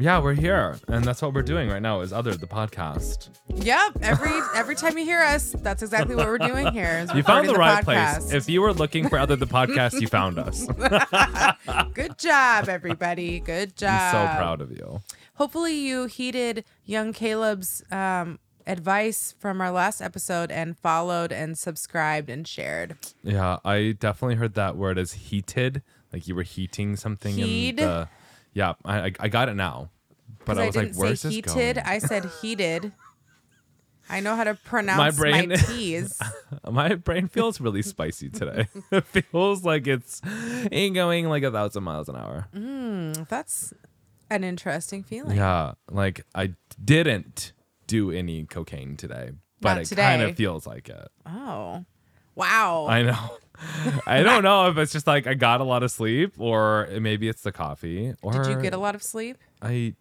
Yeah, we're here, and that's what we're doing right now. Is Othered the podcast? Yep. Every every time you hear us, that's exactly what we're doing here. is You found recording the right podcast. place. If you were looking for Othered the podcast, you found us. Good job, everybody. Good job. so proud of you. Hopefully, you heeded young Caleb's um, advice from our last episode and followed and subscribed and shared. Yeah, I definitely heard that word as heated, like you were heating something. Heed? In the, yeah, I, I got it now, But I was like, "Where's this heated. going?" I said heated. I know how to pronounce my, brain- T's. My brain feels really spicy today. it feels like it's ain't going like a thousand miles an hour. Hmm, that's an interesting feeling. Yeah, like I didn't do any cocaine today, but Not it kind of feels like it. Oh, wow. I know. I don't know if it's just like I got a lot of sleep or maybe it's the coffee or Did you get a lot of sleep? I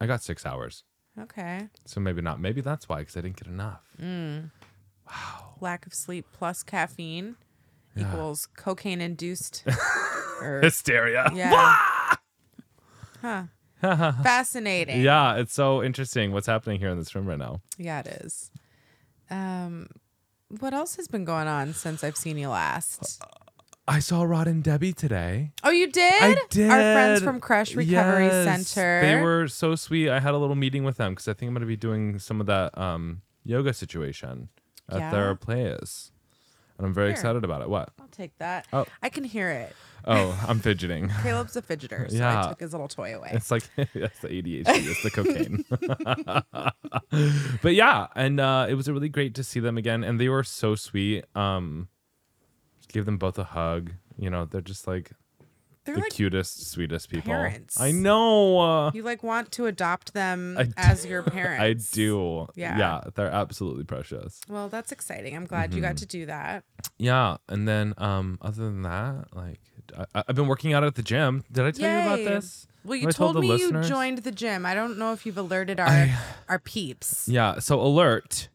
I got 6 hours. Okay. So maybe not. Maybe that's why cuz I didn't get enough. Wow. Lack of sleep plus caffeine Yeah. equals cocaine induced. Hysteria. yeah. huh. Fascinating. Yeah, it's so interesting what's happening here in this room right now. Yeah, it is. Um, what else has been going on since I've seen you last? I saw Rod and Debbie today. Oh, you did? I did. Our friends from Crush Recovery Yes, Center. They were so sweet. I had a little meeting with them because I think I'm going to be doing some of that um, yoga situation at Yeah? their place. And I'm very Here. excited about it. What? I'll take that. Oh. I can hear it. Oh, I'm fidgeting. Caleb's a fidgeter, so I Yeah. took his little toy away. It's like that's the ADHD, it's the cocaine. but yeah, and uh, it was really great to see them again, and they were so sweet. Um, give them both a hug. You know, they're just like They're the like cutest, sweetest people. parents. I know. Uh, you like want to adopt them I as your parents. I do. Yeah. Yeah, they're absolutely precious. Well, that's exciting. I'm glad you Mm-hmm. got to do that. Yeah, and then um, other than that, like I, I've been working out at the gym. Did I tell you about this? Well, you Have I told, me listeners? you joined the gym. I don't know if you've alerted our I- our peeps. Yeah. So alert,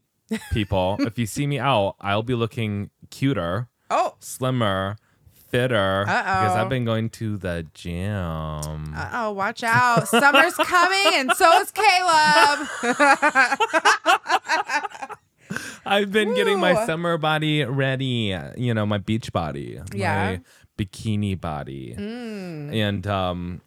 people! if you see me out, I'll be looking cuter, Oh, slimmer, fitter because Uh-oh. I've been going to the gym. oh, watch out. Summer's coming, and so is Caleb. I've been getting my summer body ready. You know, my beach body, Yeah. my bikini body, Mm. and um,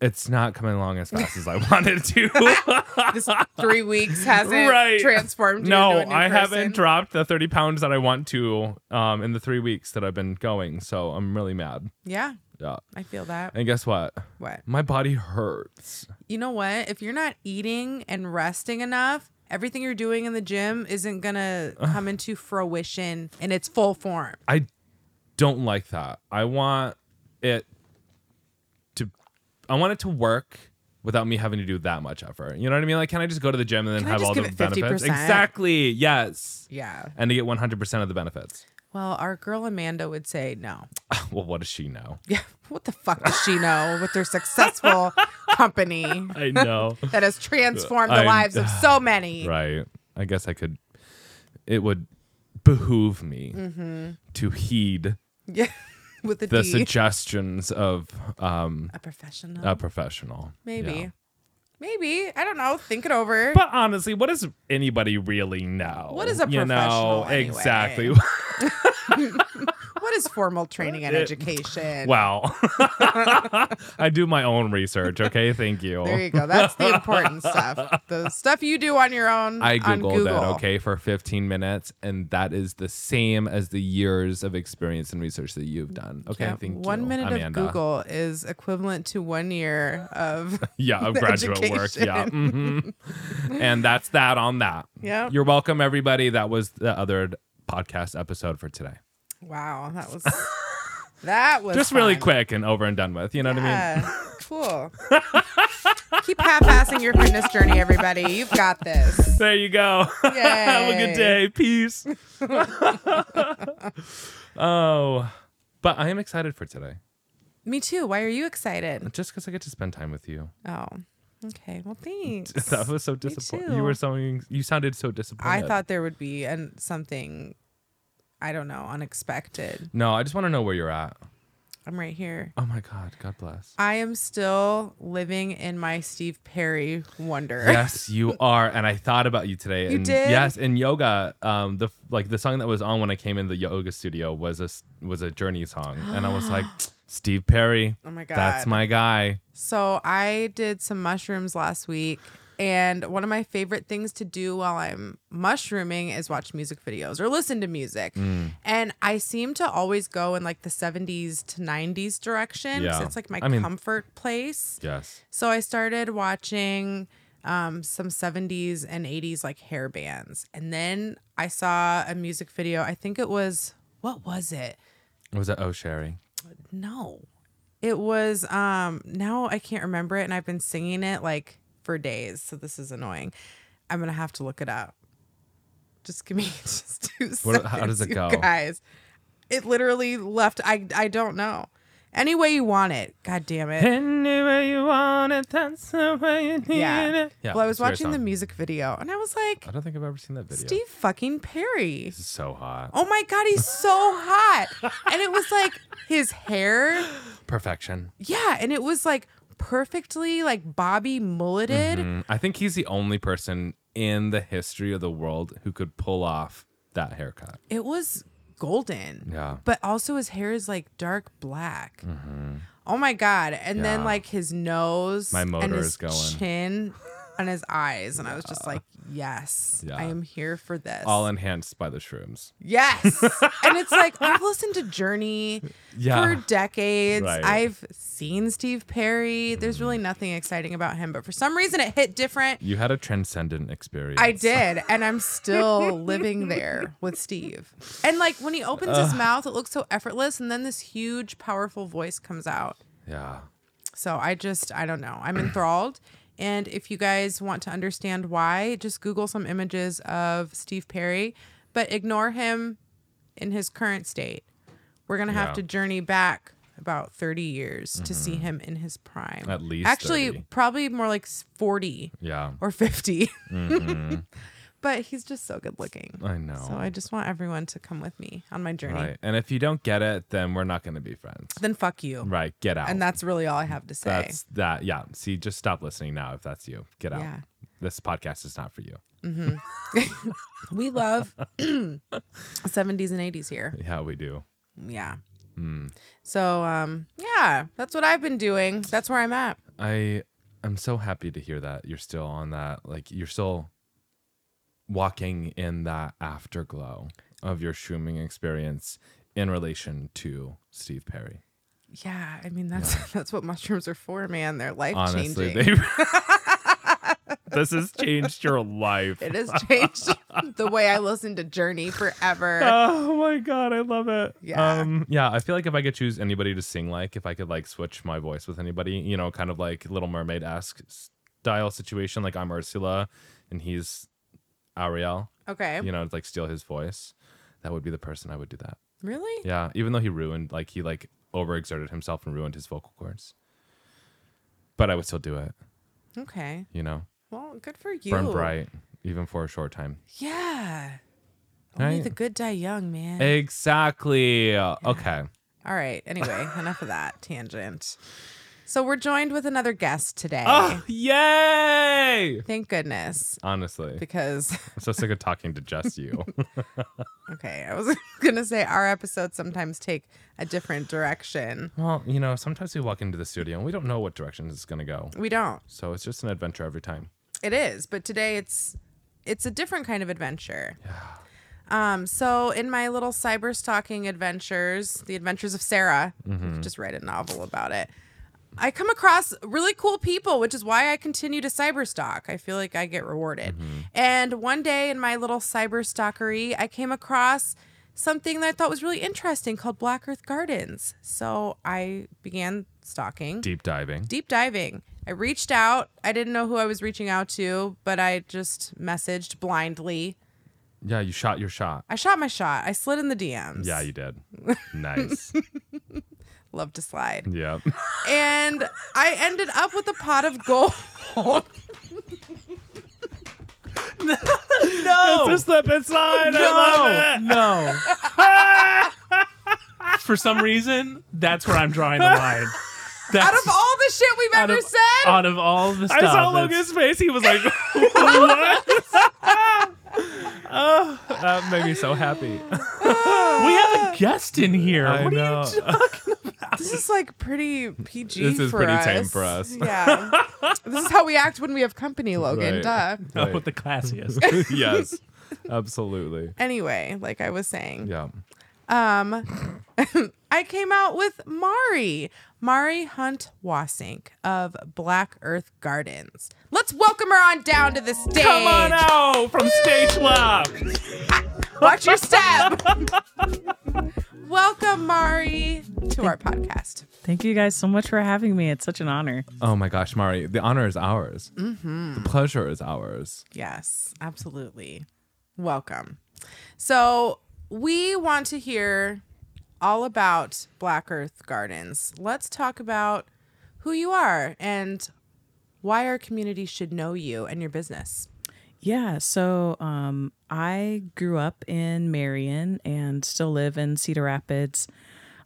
it's not coming along as fast as I wanted to. this three weeks hasn't Right. transformed you no, into a new I person. haven't dropped the 30 pounds that I want to um, in the three weeks that I've been going. So I'm really mad. Yeah, Yeah. I feel that. And guess what? What? My body hurts. You know what? If you're not eating and resting enough, everything you're doing in the gym isn't gonna come into fruition in its full form. I don't like that. I want it I want it to work without me having to do that much effort. You know what I mean? Like can I just go to the gym and then Can I have just all give the it benefits? 50%? Exactly. Yes. Yeah. And to get 100% of the benefits. Well, our girl Amanda would say no. well, what does she know? Yeah. What the fuck does she know with their successful company I know. that has transformed the I'm- lives of so many? right. I guess I could it would behoove me Mm-hmm. to heed Yeah. With the the D. suggestions of um a professional. a professional. Maybe. Yeah. Maybe. I don't know. Think it over. But honestly, what does anybody really know? What is a You know, professional anyway? exactly. is formal training and It- education? wow. I do my own research. Okay, thank you. There you go. That's the important stuff. The stuff you do on your own. I googled Google. it, okay, for 15 minutes, and that is the same as the years of experience and research that you've done. Okay, Yeah, thank one you, minute Amanda. of Google is equivalent to one year of. Yeah, of graduate work. Yeah, mhm. and that's that on that. yeah. You're welcome, everybody. That was the Othered podcast episode for today. Wow, that was that was Just really quick and over and done with. You know what I mean? Cool. Keep half-assing your fitness journey, everybody. You've got this. There you go. Have a good day. Peace. oh, but I am excited for today. Me too. Why are you excited? Just because I get to spend time with you. Oh, okay. Well, thanks. That was so disappointing. You were so you sounded so disappointed. I thought there would be an, something, I don't know, unexpected. No, I just want to know where you're at. I'm right here. Oh my God. God bless. I am still living in my Steve Perry wonder. yes, you are. And I thought about you today. You and did? Yes, in yoga, um, the like the song that was on when I came in the yoga studio was a was a Journey song, and I was like, Steve Perry. Oh my God. That's my guy. So I did some mushrooms last week, and one of my favorite things to do while I'm mushrooming is watch music videos or listen to music. Mm. And I seem to always go in like the 70s to 90s direction. Yeah. it's like my I mean- comfort place. Yes. So I started watching um, some 70s and 80s like hair bands. And then I saw a music video. I think it was, what was it? Was it Oh Sherry? No. It was um now I can't remember it and I've been singing it like for days, so this is annoying. I'm gonna have to look it up. Just give me just two What- seconds. how does it go? Guys. It literally left I I don't know. Any way you want it. God damn it. Any way you want it, that's the way you need Yeah. it. Yeah. well, I was it's a great watching the music video and I was like, I don't think I've ever seen that video. Steve fucking Perry. This is so hot. Oh my god, he's so hot. And it was like his hair Perfection. Yeah, and it was like perfectly like Bobby mulleted. Mm, I think he's the only person in the history of the world who could pull off that haircut. It was golden. Yeah. But also his hair is like dark black. Oh my god. And then like his nose My and motor his is going. chin and his eyes and I was just like, "Yes. Yeah. I am here for this." All enhanced by the shrooms. Yes. and it's like I've listened to Journey Yeah. for decades. Right. I've seen Steve Perry. There's really mm. nothing exciting about him, but for some reason it hit different. You had a transcendent experience. I did, and I'm still living there with Steve. And like when he opens his mouth, it looks so effortless, and then this huge, powerful voice comes out. Yeah. So I just, I don't know. I'm enthralled. And if you guys want to understand why, just Google some images of Steve Perry, but ignore him in his current state. We're gonna have Yeah. to journey back about 30 years to see him in his prime. Mm-hmm. At least actually, 30. probably more like 40 Yeah. or 50. but he's just so good looking. I know. So I just want everyone to come with me on my journey. Right. And if you don't get it, then we're not going to be friends. Then fuck you. Right. Get out. And that's really all I have to say. that's that. Yeah. See, just stop listening now if that's you. Get out. Yeah. This podcast is not for you. Mm-hmm. we love 70s and 80s here. Yeah, we do. Yeah. Hmm. So um yeah, that's what I've been doing. That's where I'm at. I am so happy to hear that you're still on that. Like you're still walking in that afterglow of your shrooming experience in relation to Steve Perry. Yeah, I mean that's that's what mushrooms are for, man. They're life Honestly, changing. they this has changed your life. It has changed the way I listen to Journey forever. Oh my god, I love it. Yeah. Um yeah, I feel like if I could choose anybody to sing like, if I could like switch my voice with anybody, you know, kind of like Little Mermaid esque style situation, like I'm Ursula and he's Ariel, Okay. you know, it's like steal his voice. That would be the person I would do that. Really? Yeah, even though he ruined like he like overexerted himself and ruined his vocal cords. But I would still do it, Okay. you know. Well, good for you. Burn bright, even for a short time. Yeah. Only Right? the good die young, man. Exactly. Okay. All right. Anyway, enough of that tangent. So we're joined with another guest today. Oh, yay! Thank goodness. Honestly, Because I'm so sick of talking to just you. okay, I was gonna say our episodes sometimes take a different direction. well, you know, sometimes we walk into the studio and we don't know what direction it's going to go. We don't. So it's just an adventure every time. It is, but today it's it's a different kind of adventure. Yeah. Um, so in my little cyber stalking adventures, the adventures of Sarah, just write a novel about it. I come across really cool people, which is why I continue to cyber stalk. I feel like I get rewarded. Mm-hmm. And one day in my little cyber stalkery, I came across something that I thought was really interesting called Black Earth Gardens. So I began stalking Deep diving. deep diving. I reached out. I didn't know who I was reaching out to, but I just messaged blindly. Yeah, you shot your shot. I shot my shot. I slid in the DMs. Yeah, you did. Nice. Love to slide. Yeah. And I ended up with a pot of gold. No, Just slip inside. no, no. For some reason, that's where I'm drawing the line. That's, Out of all the shit we've ever of- said, out of all the stuff, I saw that's- Logan's face. He was like, "What?" Oh, that made me so happy. we have a guest in here. I what are you talking about? this is like pretty PG. This is for pretty us. tame for us. Yeah, this is how we act when we have company, Logan. Right. Duh. Oh, Right. the classiest. yes, absolutely. Anyway, like I was saying, Yeah. um, I came out with Mari, Mari Hunt Wassink of Black Earth Gardens. Let's welcome her on down to the stage. Come on out from stage left. Watch your step. welcome, Mari, to our podcast. Thank you guys so much for having me. It's such an honor. Oh my gosh, Mari, the honor is ours. Mm-hmm. The pleasure is ours. Yes, absolutely. Welcome. So, we want to hear all about Black Earth Gardens. Let's talk about who you are and why our community should know you and your business. Yeah, so um, I grew up in Marion and still live in Cedar Rapids.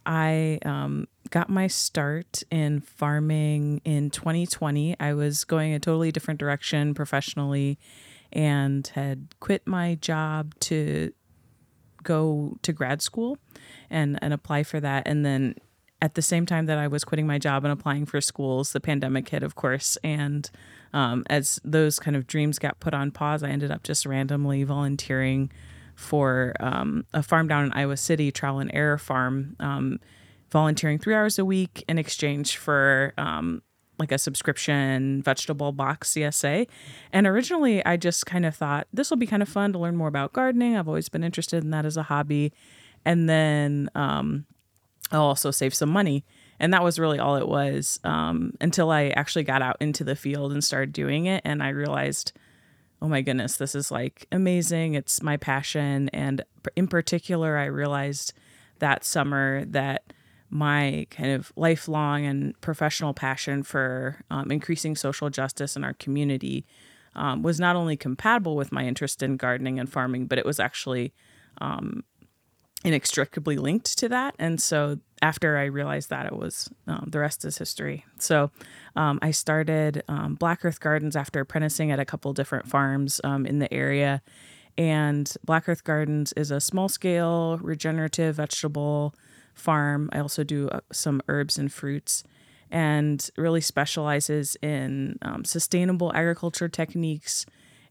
I um, got my start in farming in 2020. I was going a totally different direction professionally and had quit my job to go to grad school and, and apply for that. And then at the same time that I was quitting my job and applying for schools, the pandemic hit, of course. And um, as those kind of dreams got put on pause, I ended up just randomly volunteering for um, a farm down in Iowa City, Trial and Error Farm, um, volunteering three hours a week in exchange for um, like a subscription vegetable box CSA. And originally, I just kind of thought this will be kind of fun to learn more about gardening. I've always been interested in that as a hobby. And then um, I'll also save some money. And that was really all it was um, until I actually got out into the field and started doing it. And I realized, oh my goodness, this is like amazing. It's my passion. And in particular, I realized that summer that my kind of lifelong and professional passion for um, increasing social justice in our community um, was not only compatible with my interest in gardening and farming, but it was actually inextricably linked to that. And so after I realized that, it was um, the rest is history. So um, I started um, Black Earth Gardens after apprenticing at a couple different farms um, in the area. And Black Earth Gardens is a small scale regenerative vegetable farm. I also do uh, some herbs and fruits and really specializes in um, sustainable agriculture techniques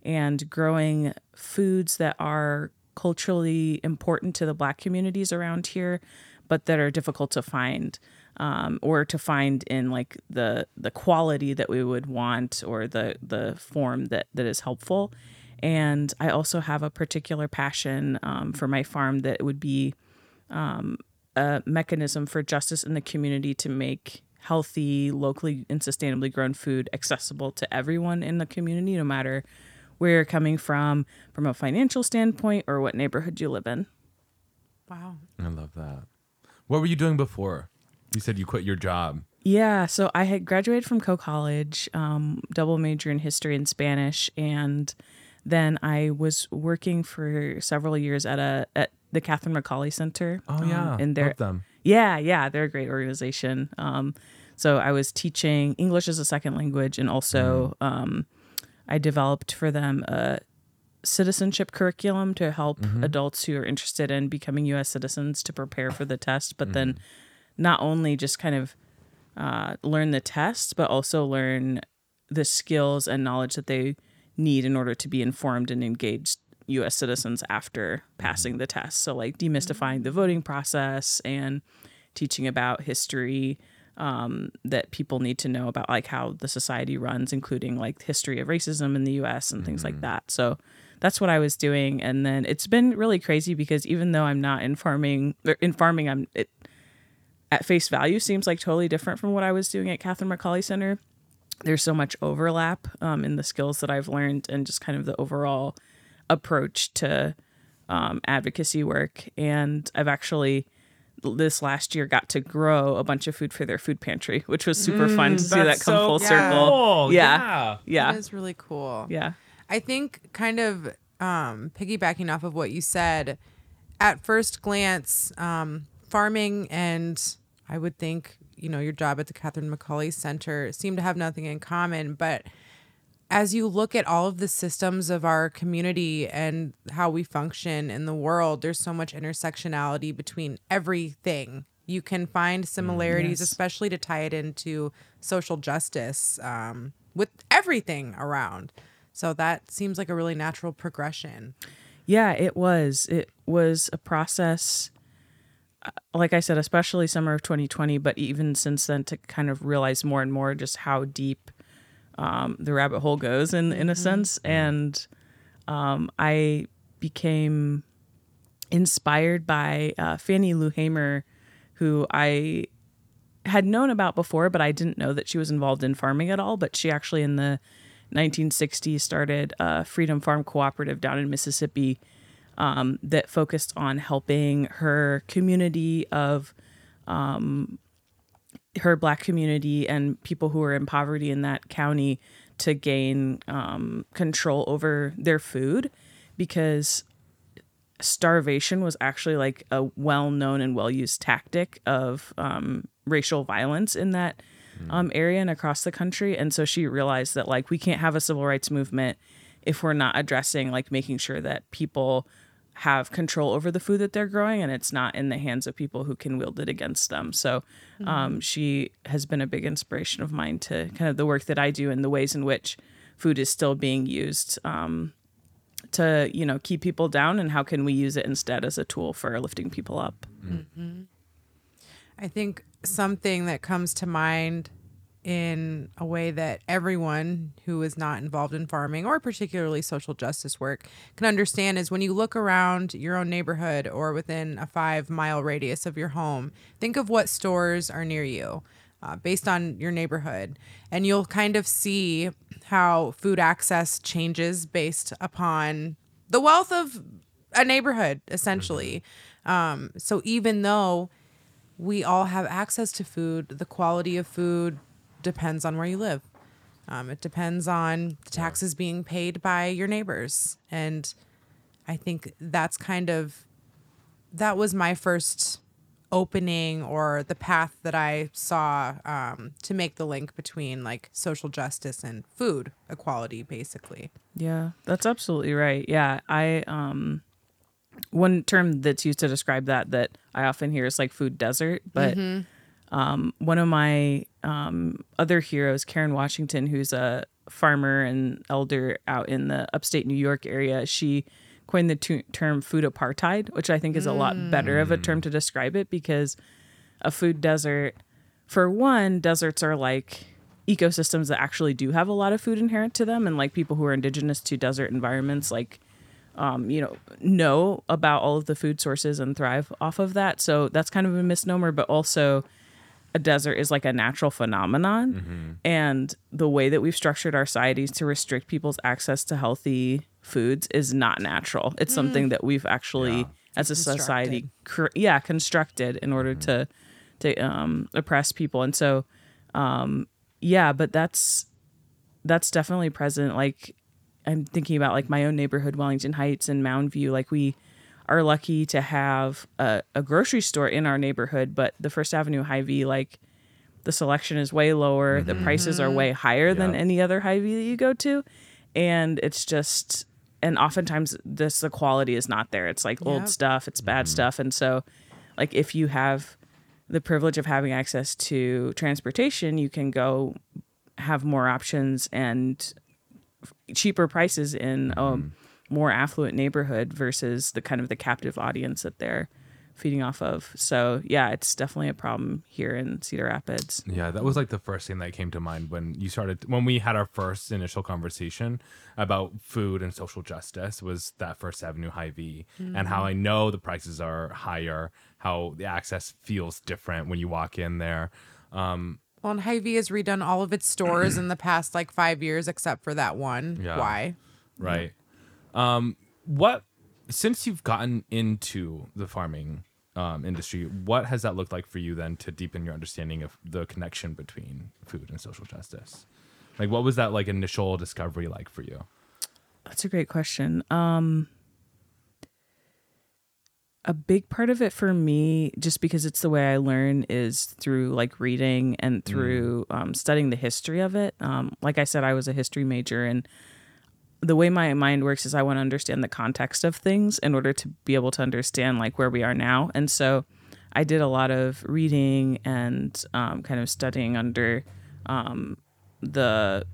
and growing foods that are culturally important to the black communities around here but that are difficult to find um, or to find in like the the quality that we would want or the the form that that is helpful. And i also have a particular passion um, for my farm that would be um, a mechanism for justice in the community to make healthy locally and sustainably grown food accessible to everyone in the community no matter where you're coming from from a financial standpoint or what neighborhood you live in Wow. I love that. What were you doing before? You said you quit your job. Yeah, so I had graduated from Coe College, um, double major in history and Spanish, and then I was working for several years at a at the Catherine McAuley Center. Oh um, yeah, in their love them. yeah, yeah, they're a great organization. Um, so I was teaching English as a second language, and also um, I developed for them a citizenship curriculum to help mm-hmm. adults who are interested in becoming U.S. citizens to prepare for the test, but then mm-hmm. not only just kind of uh, learn the test, but also learn the skills and knowledge that they need in order to be informed and engaged U.S. citizens after mm-hmm. passing the test. So, like demystifying the voting process and teaching about history um, that people need to know about, like how the society runs, including like history of racism in the U.S. and things like that. So, that's what I was doing, and then it's been really crazy because even though I'm not in farming, in farming, I'm it at face value seems like totally different from what I was doing at Catherine McAuley Center. There's so much overlap um, in the skills that I've learned and just kind of the overall approach to um, advocacy work. And I've actually this last year got to grow a bunch of food for their food pantry, which was super fun to see that come so full Yeah. circle. Cool. Yeah. That Yeah. is really cool. Yeah. I think kind of um, piggybacking off of what you said, at first glance, um, farming and I would think, you know, your job at the Catherine McAuley Center seem to have nothing in common. But as you look at all of the systems of our community and how we function in the world, there's so much intersectionality between everything. You can find similarities, Yes. especially to tie it into social justice um, with everything around. So that seems like a really natural progression. Yeah, it was. It was a process, uh, like I said, especially summer of 2020, but even since then to kind of realize more and more just how deep um, the rabbit hole goes in, in a sense. And um, I became inspired by uh, Fannie Lou Hamer, who I had known about before, but I didn't know that she was involved in farming at all. But she actually, in the 1960s, started a Freedom Farm Cooperative down in Mississippi um, that focused on helping her community of um, her black community and people who are in poverty in that county to gain um, control over their food because starvation was actually like a well-known and well-used tactic of um, racial violence in that um, area and across the country. And so she realized that like we can't have a civil rights movement if we're not addressing like making sure that people have control over the food that they're growing and it's not in the hands of people who can wield it against them. So um, she has been a big inspiration of mine to kind of the work that i do and the ways in which food is still being used um, to you know keep people down and how can we use it instead as a tool for lifting people up. I think something that comes to mind in a way that everyone who is not involved in farming or particularly social justice work can understand is when you look around your own neighborhood or within a five mile radius of your home, think of what stores are near you. Uh, based on your neighborhood, and you'll kind of see how food access changes based upon the wealth of a neighborhood, essentially. Um, so even though we all have access to food. The quality of food depends on where you live. Um, it depends on the taxes being paid by your neighbors. And I think that's kind of that was my first opening or the path that I saw um, to make the link between like social justice and food equality, basically. Yeah, that's absolutely right. Yeah, I um one term that's used to describe that that I often hear is like food desert, but um one of my um other heroes, Karen Washington, who's a farmer and elder out in the upstate New York area, she coined the tu- term food apartheid, which I think is a lot better of a term to describe it because a food desert for one, deserts are like ecosystems that actually do have a lot of food inherent to them. And like people who are indigenous to desert environments like um, you know know about all of the food sources and thrive off of that. So that's kind of a misnomer but also a desert is like a natural phenomenon. And the way that we've structured our societies to restrict people's access to healthy foods is not natural. It's something that we've actually as a society cr- yeah constructed in order to to um, oppress people. And so um, yeah but that's that's definitely present. Like i'm thinking about like my own neighborhood wellington heights and mound view. Like we are lucky to have a, a grocery store in our neighborhood but the first avenue Hy-Vee like the selection is way lower. The mm-hmm. prices are way higher than any other Hy-Vee that you go to. And it's just and oftentimes this the quality is not there. It's like old stuff it's bad mm-hmm. stuff. And so like if you have the privilege of having access to transportation you can go have more options and cheaper prices in a more affluent neighborhood versus the kind of the captive audience that they're feeding off of. So yeah, it's definitely a problem here in Cedar Rapids. Yeah, that was like the first thing that came to mind when you started when we had our first initial conversation about food and social justice was that First Avenue Hy-Vee and how I know the prices are higher, how the access feels different when you walk in there. Um, Well, and Hy-Vee has redone all of its stores in the past like five years, except for that one. Yeah. Why? right. Um, what since you've gotten into the farming um, industry, what has that looked like for you then to deepen your understanding of the connection between food and social justice? Like, what was that like initial discovery like for you? That's a great question. Um a big part of it for me, just because it's the way I learn, is through like reading and through um, studying the history of it. Um, like I said, I was a history major, and the way my mind works is I want to understand the context of things in order to be able to understand like where we are now. And so I did a lot of reading and um, kind of studying under um, the,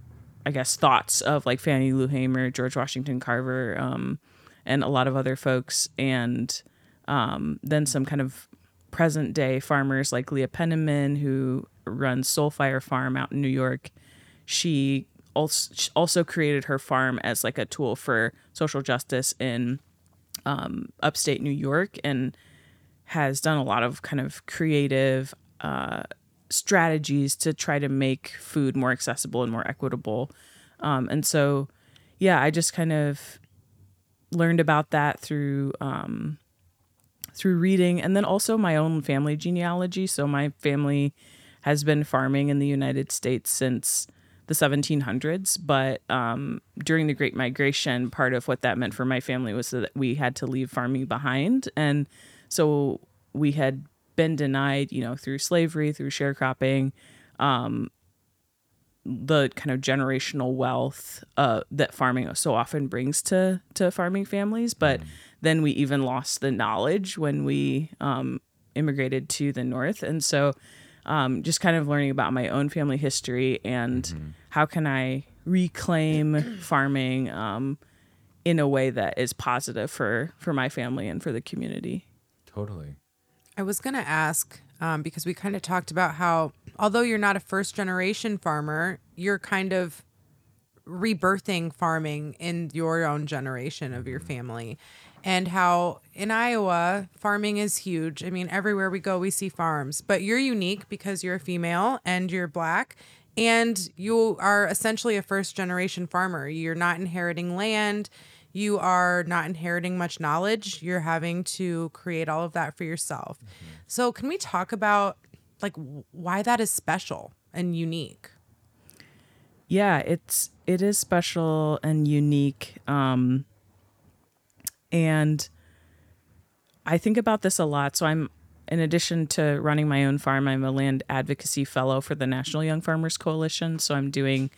I guess, thoughts of like Fannie Lou Hamer, George Washington Carver, um, and a lot of other folks. And um, then some kind of present day farmers like Leah Penniman, who runs Soul Fire Farm out in New York. She also, created her farm as like a tool for social justice in um, upstate New York and has done a lot of kind of creative uh, strategies to try to make food more accessible and more equitable. Um, and so, yeah, I just kind of learned about that through um, through reading, and then also my own family genealogy. So my family has been farming in the United States since the 1700s. But um, during the Great Migration, part of what that meant for my family was that we had to leave farming behind, and so we had been denied, you know, through slavery, through sharecropping, um, the kind of generational wealth uh, that farming so often brings to to farming families. But then we even lost the knowledge when we um, immigrated to the north, and so um, just kind of learning about my own family history and how can I reclaim farming um, in a way that is positive for for my family and for the community. Totally. I was going to ask um, because we kind of talked about how, although you're not a first generation farmer, you're kind of rebirthing farming in your own generation of your family. And how in Iowa, farming is huge. I mean, everywhere we go, we see farms, but you're unique because you're a female and you're black. And you are essentially a first generation farmer. You're not inheriting land you are not inheriting much knowledge you're having to create all of that for yourself so can we talk about like why that is special and unique yeah it's it is special and unique um and i think about this a lot. So i'm in addition to running my own farm i'm a land advocacy fellow for the national young farmers coalition. So i'm doing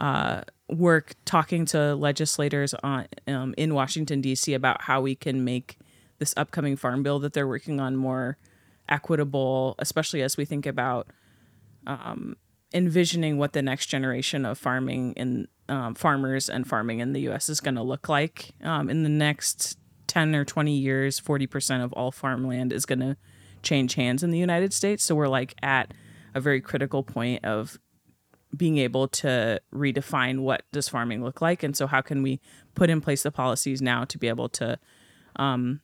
uh, work talking to legislators on um, in washington d.c about how we can make this upcoming farm bill that they're working on more equitable especially as we think about envisioning what the next generation of farming in um, farmers and farming in the U.S. is going to look like um, in the next ten or twenty years. Forty percent of all farmland is going to change hands in the United States. So we're like at a very critical point of being able to redefine what does farming look like, and so how can we put in place the policies now to be able to um,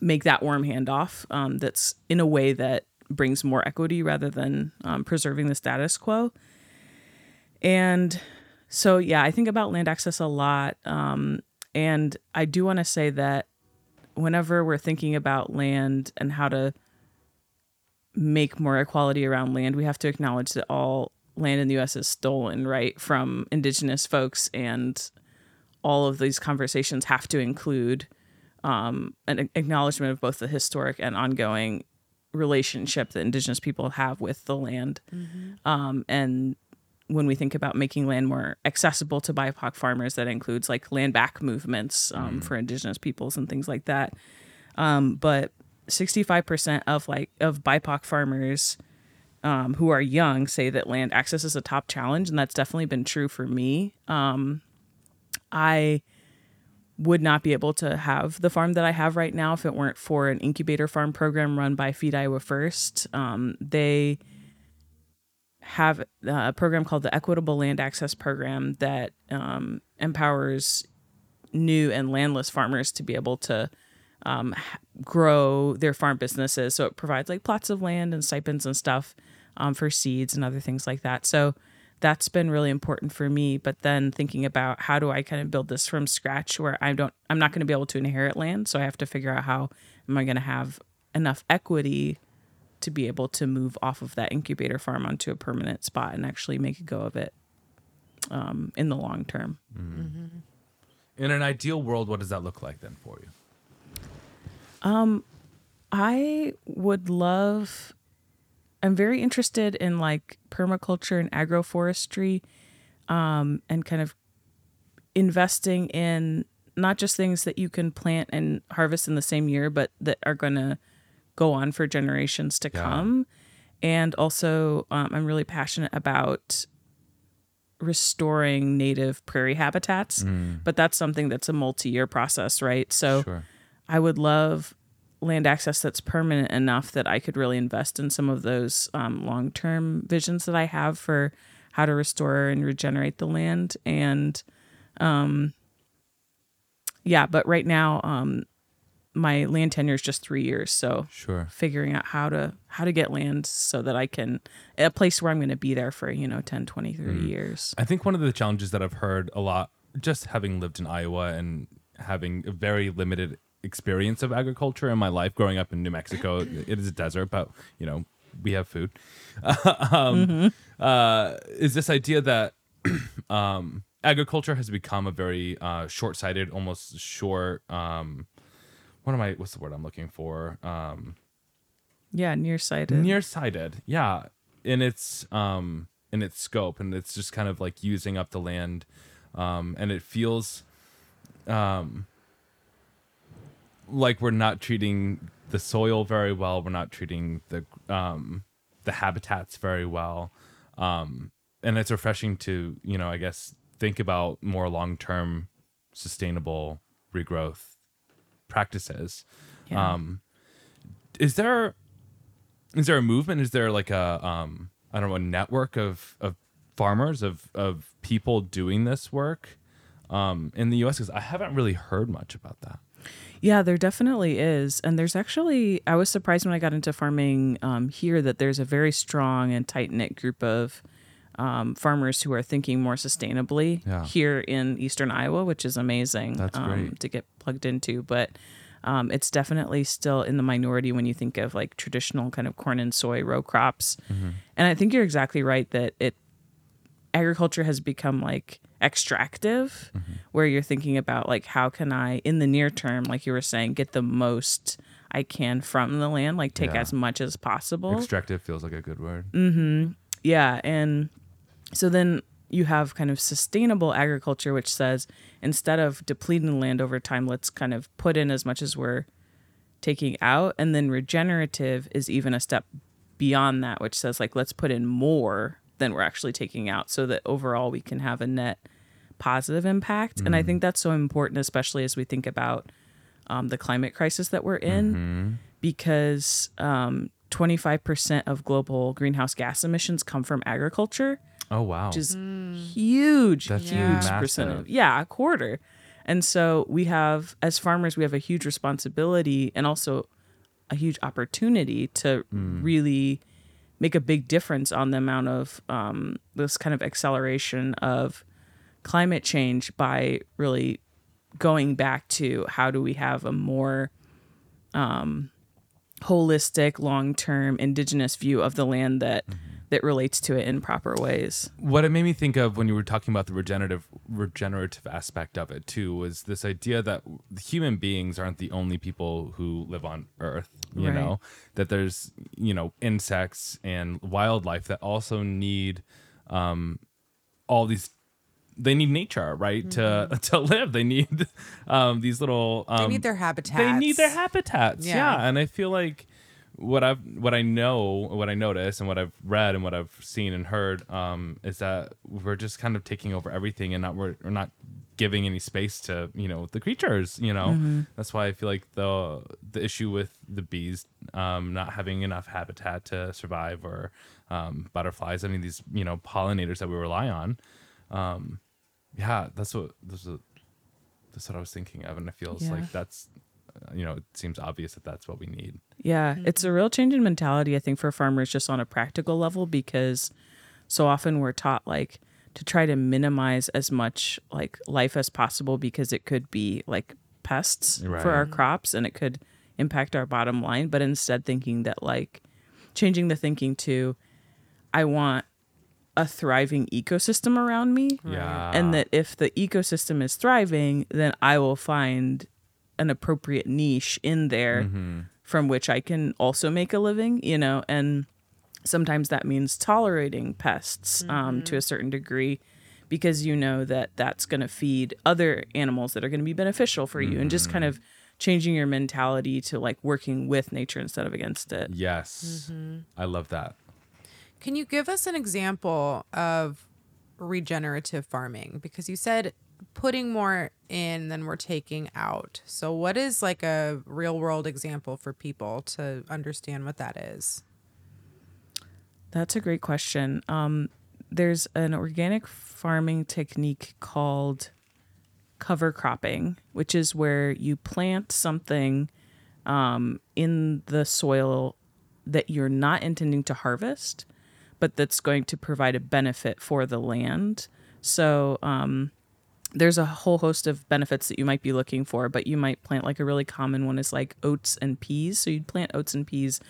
make that warm handoff um, that's in a way that brings more equity rather than um, preserving the status quo. And so, yeah, I think about land access a lot. Um, and I do want to say that whenever we're thinking about land and how to make more equality around land, we have to acknowledge that all land in the US is stolen, right, from indigenous folks. And all of these conversations have to include um, an acknowledgement of both the historic and ongoing relationship that indigenous people have with the land. Um, and when we think about making land more accessible to BIPOC farmers, that includes like land back movements um, for indigenous peoples and things like that. Um, but 65% of like of BIPOC farmers um, who are young say that land access is a top challenge, and that's definitely been true for me. Um, I would not be able to have the farm that I have right now if it weren't for an incubator farm program run by Feed Iowa First. Um, they have a program called the Equitable Land Access Program that um, empowers new and landless farmers to be able to um, grow their farm businesses. So it provides like plots of land and stipends and stuff um, for seeds and other things like that. So that's been really important for me. But then thinking about how do I kind of build this from scratch where I don't, I'm not going to be able to inherit land. So I have to figure out how am I going to have enough equity to be able to move off of that incubator farm onto a permanent spot and actually make a go of it um, in the long term. In an ideal world, what does that look like then for you? Um, I would love. I'm very interested in like permaculture and agroforestry, um, and kind of investing in not just things that you can plant and harvest in the same year, but that are going to go on for generations to Yeah. come. And also, um, I'm really passionate about restoring native prairie habitats, but that's something that's a multi-year process, right? So. Sure. I would love land access that's permanent enough that I could really invest in some of those um, long term visions that I have for how to restore and regenerate the land. And um, yeah, but right now, um, my land tenure is just three years. So Sure. figuring out how to how to get land so that I can a place where I'm going to be there for, you know, 10, 20, 30 years. I think one of the challenges that I've heard a lot, just having lived in Iowa and having a very limited experience of agriculture in my life, growing up in New Mexico, it is a desert, but you know we have food. um, uh, is this idea that um, agriculture has become a very uh, short-sighted, almost short. Um, what am I? What's the word I'm looking for? Um, Yeah, nearsighted. nearsighted yeah in its um in its scope and it's just kind of like using up the land um and it feels um like we're not treating the soil very well. We're not treating the um the habitats very well. Um and it's refreshing to you know i guess think about more long-term sustainable regrowth practices. Yeah. um is there is there a movement? Is there like a um i don't know a network of of farmers of of people doing this work um in the us because i haven't really heard much about that Yeah, there definitely is. And there's actually, I was surprised when I got into farming um, here that there's a very strong and tight knit group of um, farmers who are thinking more sustainably Yeah. here in Eastern Iowa, which is amazing That's um, great. to get plugged into. But um, it's definitely still in the minority when you think of like traditional kind of corn and soy row crops. Mm-hmm. And I think you're exactly right that it agriculture has become like extractive where you're thinking about like how can i in the near term like you were saying get the most i can from the land like take Yeah. as much as possible extractive feels like a good word Mm-hmm. yeah and so then you have kind of sustainable agriculture which says instead of depleting the land over time let's kind of put in as much as we're taking out and then regenerative is even a step beyond that which says like let's put in more than we're actually taking out so that overall we can have a net positive impact. And i think that's so important especially as we think about um, the climate crisis that we're in because um, 25% of global greenhouse gas emissions come from agriculture oh wow. which is huge, That's huge. massive. percentage. Yeah, a quarter. And so we have, as farmers, we have a huge responsibility and also a huge opportunity to really make a big difference on the amount of um, this kind of acceleration of climate change by really going back to how do we have a more um, holistic, long-term, indigenous view of the land that that relates to it in proper ways. what it made me think of when you were talking about the regenerative regenerative aspect of it too was this idea that human beings aren't the only people who live on earth you Right. know that there's you know insects and wildlife that also need um all these they need nature right to to live they need um these little um They need their habitats. they need their habitats. Yeah. Yeah. And I feel like what I've what I know, what I notice and what I've read and what I've seen and heard um, is that we're just kind of taking over everything and not we're, we're not giving any space to, you know, the creatures, you know. That's why I feel like the the issue with the bees um, not having enough habitat to survive or um, butterflies, I mean these, you know, pollinators that we rely on. Um, yeah, that's what that's what that's what I was thinking of and it feels Yeah. like that's uh, you know, it seems obvious that that's what we need. Yeah, it's a real change in mentality, I think, for farmers just on a practical level because so often we're taught like to try to minimize as much like life as possible because it could be like pests Right. for our crops and it could impact our bottom line. But instead, thinking that like changing the thinking to, I want a thriving ecosystem around me. Yeah. and that if the ecosystem is thriving, then I will find an appropriate niche in there mm-hmm. from which I can also make a living, you know, and sometimes that means tolerating pests um, to a mm-hmm. certain degree because you know that that's going to feed other animals that are going to be beneficial for you and just kind mm-hmm. of changing your mentality to like working with nature instead of against it. Yes. I love that. Can you give us an example of regenerative farming? Because you said putting more in than we're taking out. So, what is like a real world example for people to understand what that is? That's a great question. Um, there's an organic farming technique called cover cropping, which is where you plant something um, in the soil that you're not intending to harvest, but that's going to provide a benefit for the land. So um, there's a whole host of benefits that you might be looking for, but you might plant like a really common one is like oats and peas. So you'd plant oats and peas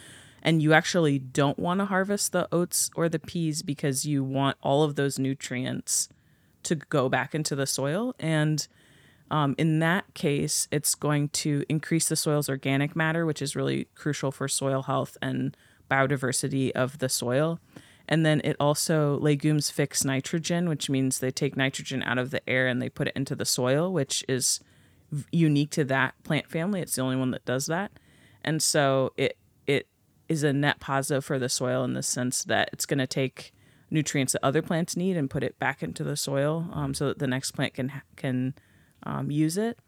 and you actually don't want to harvest the oats or the peas because you want all of those nutrients to go back into the soil. And um, in that case, it's going to increase the soil's organic matter, which is really crucial for soil health and biodiversity of the soil. And then it also, legumes fix nitrogen, which means they take nitrogen out of the air and they put it into the soil, which is unique to that plant family. It's the only one that does that. And so it, it is a net positive for the soil in the sense that it's going to take nutrients that other plants need and put it back into the soil um, so that the next plant can can um, use it.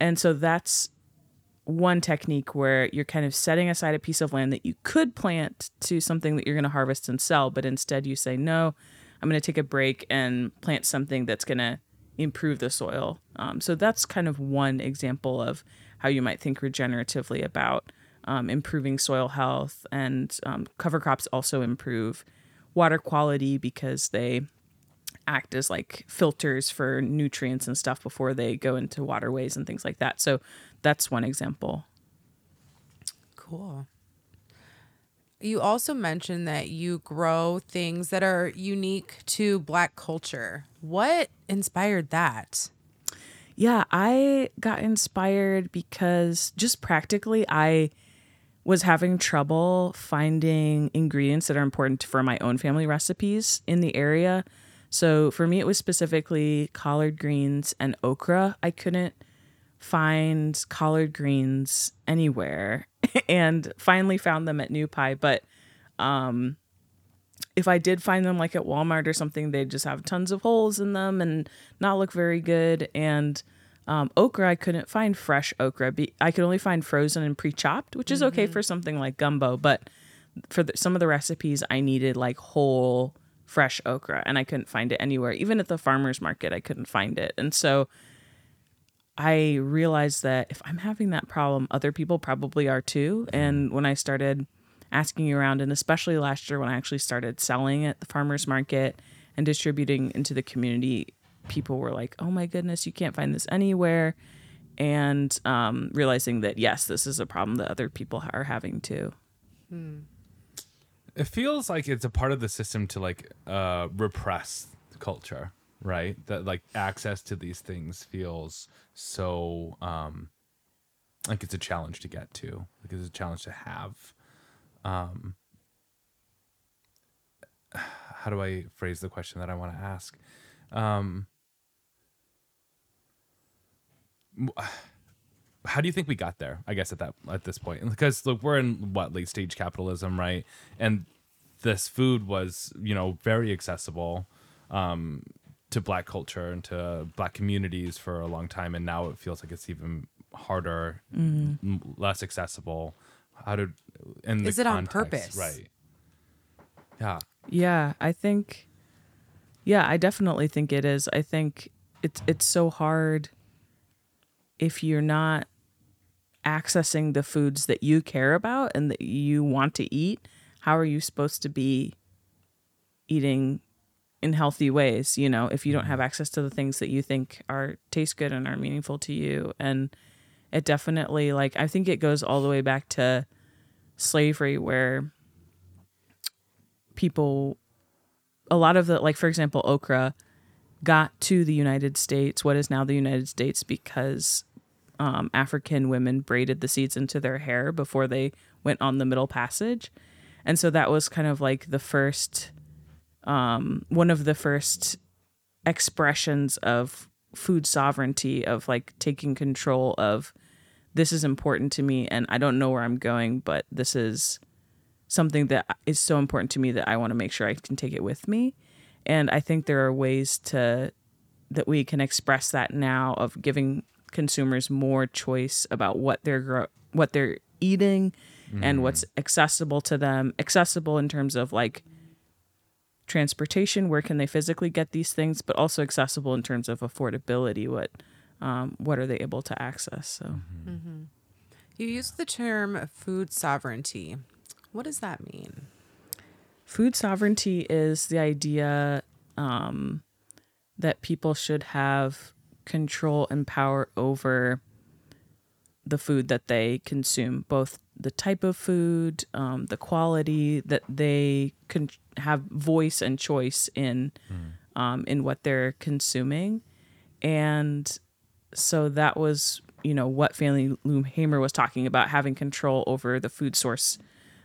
And so that's one technique where you're kind of setting aside a piece of land that you could plant to something that you're going to harvest and sell, but instead you say, no, I'm going to take a break and plant something that's going to improve the soil. Um, so that's kind of one example of how you might think regeneratively about um, improving soil health. And um, cover crops also improve water quality because they act as like filters for nutrients and stuff before they go into waterways and things like that. So that's one example. Cool. You also mentioned that you grow things that are unique to Black culture. What inspired that? Yeah, I got inspired because just practically, I was having trouble finding ingredients that are important for my own family recipes in the area. So for me, it was specifically collard greens and okra. I couldn't find collard greens anywhere and finally found them at New Pi. But um, if I did find them like at Walmart or something, they'd just have tons of holes in them and not look very good. And um, okra, I couldn't find fresh okra. I could only find frozen and pre chopped, which is okay for something like gumbo. But for the, some of the recipes, I needed like whole fresh okra and I couldn't find it anywhere. Even at the farmer's market, I couldn't find it. And so I realized that if I'm having that problem, other people probably are too. And when I started asking around, and especially last year when I actually started selling at the farmer's market and distributing into the community, people were like, oh my goodness, you can't find this anywhere. And um, realizing that, yes, this is a problem that other people are having too. It feels like it's a part of the system to like uh repress culture, right? That like access to these things feels so um like it's a challenge to get to. Like it's a challenge to have. Um how do I phrase the question that I want to ask? Um how do you think we got there i guess at that at this point because look we're in what late stage capitalism right and this food was you know very accessible um to black culture and to black communities for a long time and now it feels like it's even harder mm-hmm. m- less accessible how did and Is it on purpose? right yeah Yeah, I think yeah, I definitely think it is. I think it's it's so hard if you're not accessing the foods that you care about and that you want to eat, how are you supposed to be eating in healthy ways, you know, if you don't have access to the things that you think are taste good and are meaningful to you. And it definitely like I think it goes all the way back to slavery where people a lot of the like for example okra got to the united states what is now the united states because um, African women braided the seeds into their hair before they went on the Middle Passage, and so that was kind of like the first, um, one of the first expressions of food sovereignty of like taking control of this is important to me and I don't know where I'm going, but this is something that is so important to me that I want to make sure I can take it with me. And I think there are ways to that we can express that now of giving consumers more choice about what they're gro- what they're eating and what's accessible to them, accessible in terms of like transportation, where can they physically get these things, but also accessible in terms of affordability, what um, what are they able to access? So You used the term food sovereignty. What does that mean? food sovereignty is the idea um, that people should have control and power over the food that they consume, both the type of food, um, the quality that they can have voice and choice in um, in what they're consuming, and so that was you know what Fannie Lou Hamer was talking about having control over the food source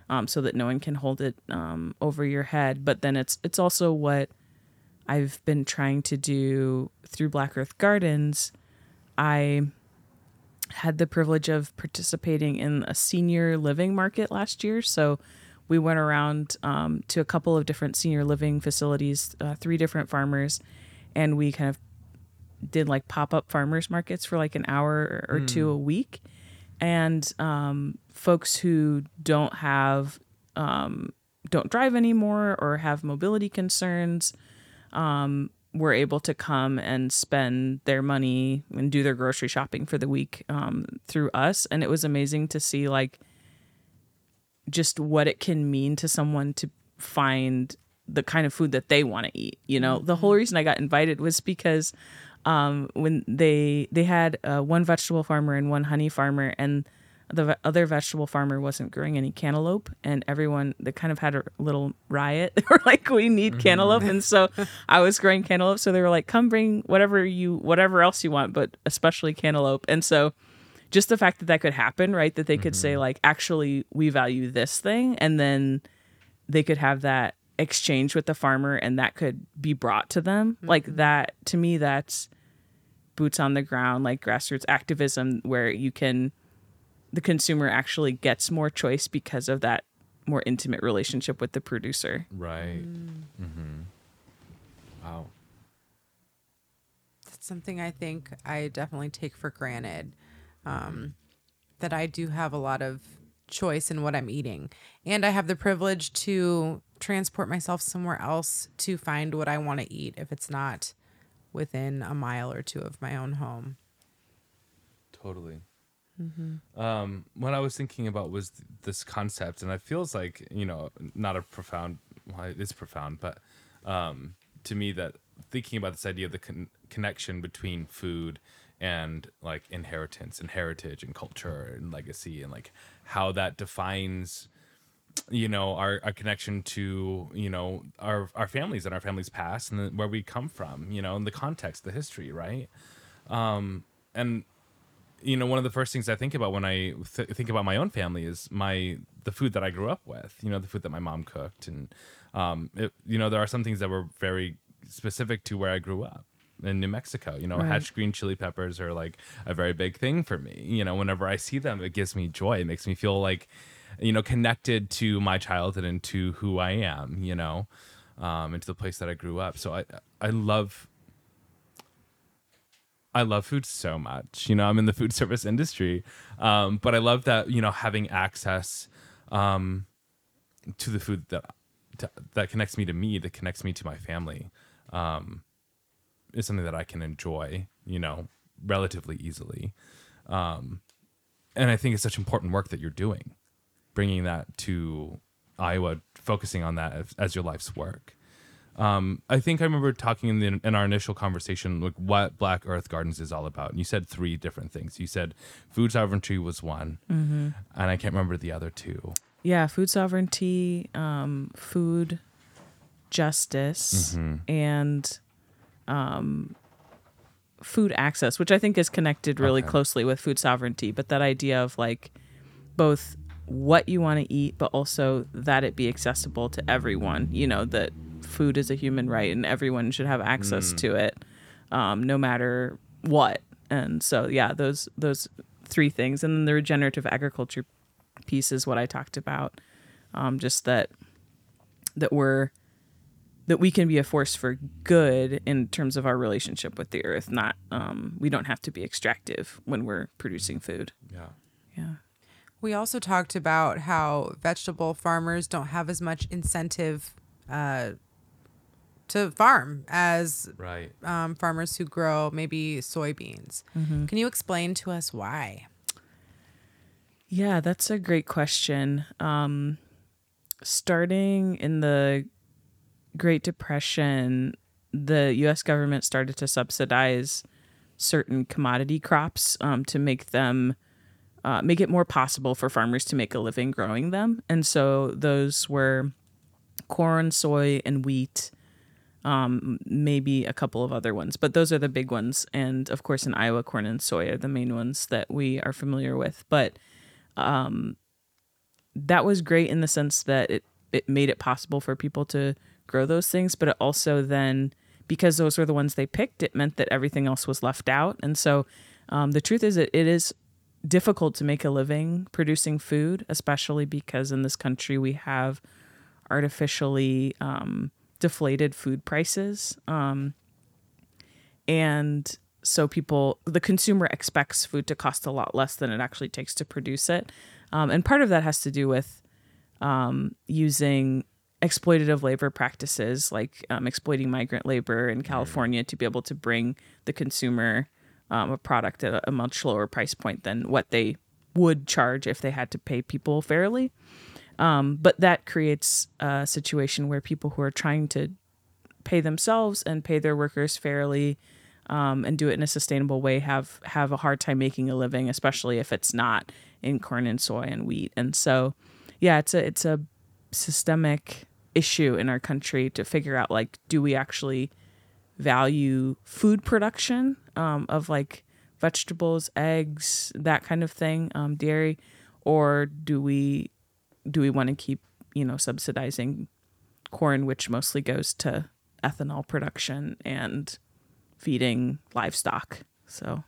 um, so that no one can hold it um, over your head. But then it's it's also what I've been trying to do through Black Earth Gardens. I had the privilege of participating in a senior living market last year, so we went around um, to a couple of different senior living facilities, uh, three different farmers, and we kind of did like pop up farmers markets for like an hour or, or two a week. And um, folks who don't have um, don't drive anymore or have mobility concerns um, were able to come and spend their money and do their grocery shopping for the week um, through us. And it was amazing to see like just what it can mean to someone to find the kind of food that they want to eat you know the whole reason i got invited was because um, when they they had uh, one vegetable farmer and one honey farmer, and the ve- other vegetable farmer wasn't growing any cantaloupe, and everyone they kind of had a little riot. they were like, "We need cantaloupe," and so I was growing cantaloupe. So they were like, "Come bring whatever you whatever else you want, but especially cantaloupe." And so just the fact that that could happen, right? That they could say mm-hmm. like, "Actually, we value this thing," and then they could have that exchange with the farmer and that could be brought to them like mm-hmm. that to me that's boots on the ground like grassroots activism where you can the consumer actually gets more choice because of that more intimate relationship with the producer Right. Mm. Mm-hmm. Wow. That's something I think I definitely take for granted. Um, that I do have a lot of choice in what I'm eating. And I have the privilege to transport myself somewhere else to find what I want to eat if it's not within a mile or two of my own home. Totally. Um, what I was thinking about was th- this concept, and it feels like you know, not a profound. Well, it is profound, but um, to me, that thinking about this idea of the con- connection between food and like inheritance and heritage and culture and legacy and like how that defines you know our, our connection to you know our our families and our families past and the, where we come from you know and the context the history right? Um and you know one of the first things i think about when i th- think about my own family is my the food that i grew up with you know the food that my mom cooked and um it, you know there are some things that were very specific to where i grew up in New Mexico, you know, Right. hatch green chili peppers are like a very big thing for me. You know, whenever I see them, it gives me joy. It makes me feel like, you know, connected to my childhood and to who I am, you know, um, and to the place that I grew up. So I, I love I love food so much. You know, I'm in the food service industry, um, but I love that you know having access um, to the food that to, that connects me to me, that connects me to my family, um, is something that I can enjoy. You know, relatively easily, um, and I think it's such important work that you're doing, bringing that to Iowa, focusing on that as, as your life's work. Um, I think I remember talking in, the, in our initial conversation, like what Black Earth Gardens is all about. And you said three different things. You said food sovereignty was one, and I can't remember the other two. yeah food sovereignty um, food justice and um, food access, which I think is connected really Okay. closely with food sovereignty, but that idea of like both what you want to eat, but also that it be accessible to everyone. You know, that food is a human right and everyone should have access to it, um, no matter what. And so, yeah, those those three things, and then the regenerative agriculture piece is what I talked about. Um, just that that we're that we can be a force for good in terms of our relationship with the earth. Not um, we don't have to be extractive when we're producing food. Yeah. Yeah. We also talked about how vegetable farmers don't have as much incentive uh, to farm as Right. um, farmers who grow maybe soybeans. Can you explain to us why? Yeah, that's a great question. Um, starting in the Great Depression, the U.S. government started to subsidize certain commodity crops um, to make them uh, make it more possible for farmers to make a living growing them, and so those were corn, soy, and wheat. Um, maybe a couple of other ones, but those are the big ones. And of course, in Iowa, corn and soy are the main ones that we are familiar with. But that was great in the sense that it it made it possible for people to grow those things, but it also then because those were the ones they picked, it meant that everything else was left out. And so um, the truth is that it is difficult to make a living producing food, especially because in this country we have artificially um, deflated food prices. Um, and so people, the consumer expects food to cost a lot less than it actually takes to produce it. Um, and part of that has to do with um, using exploitative labor practices like um, exploiting migrant labor in California to be able to bring the consumer um, a product at a, much lower price point than what they would charge if they had to pay people fairly. Um, but that creates a situation where people who are trying to pay themselves and pay their workers fairly um, and do it in a sustainable way have have a hard time making a living, especially if it's not in corn and soy and wheat. And so, yeah, it's a it's a systemic issue in our country to figure out like, do we actually value food production um, of like vegetables, eggs, that kind of thing, um, dairy, or do we do we want to keep you know subsidizing corn, which mostly goes to ethanol production and feeding livestock? So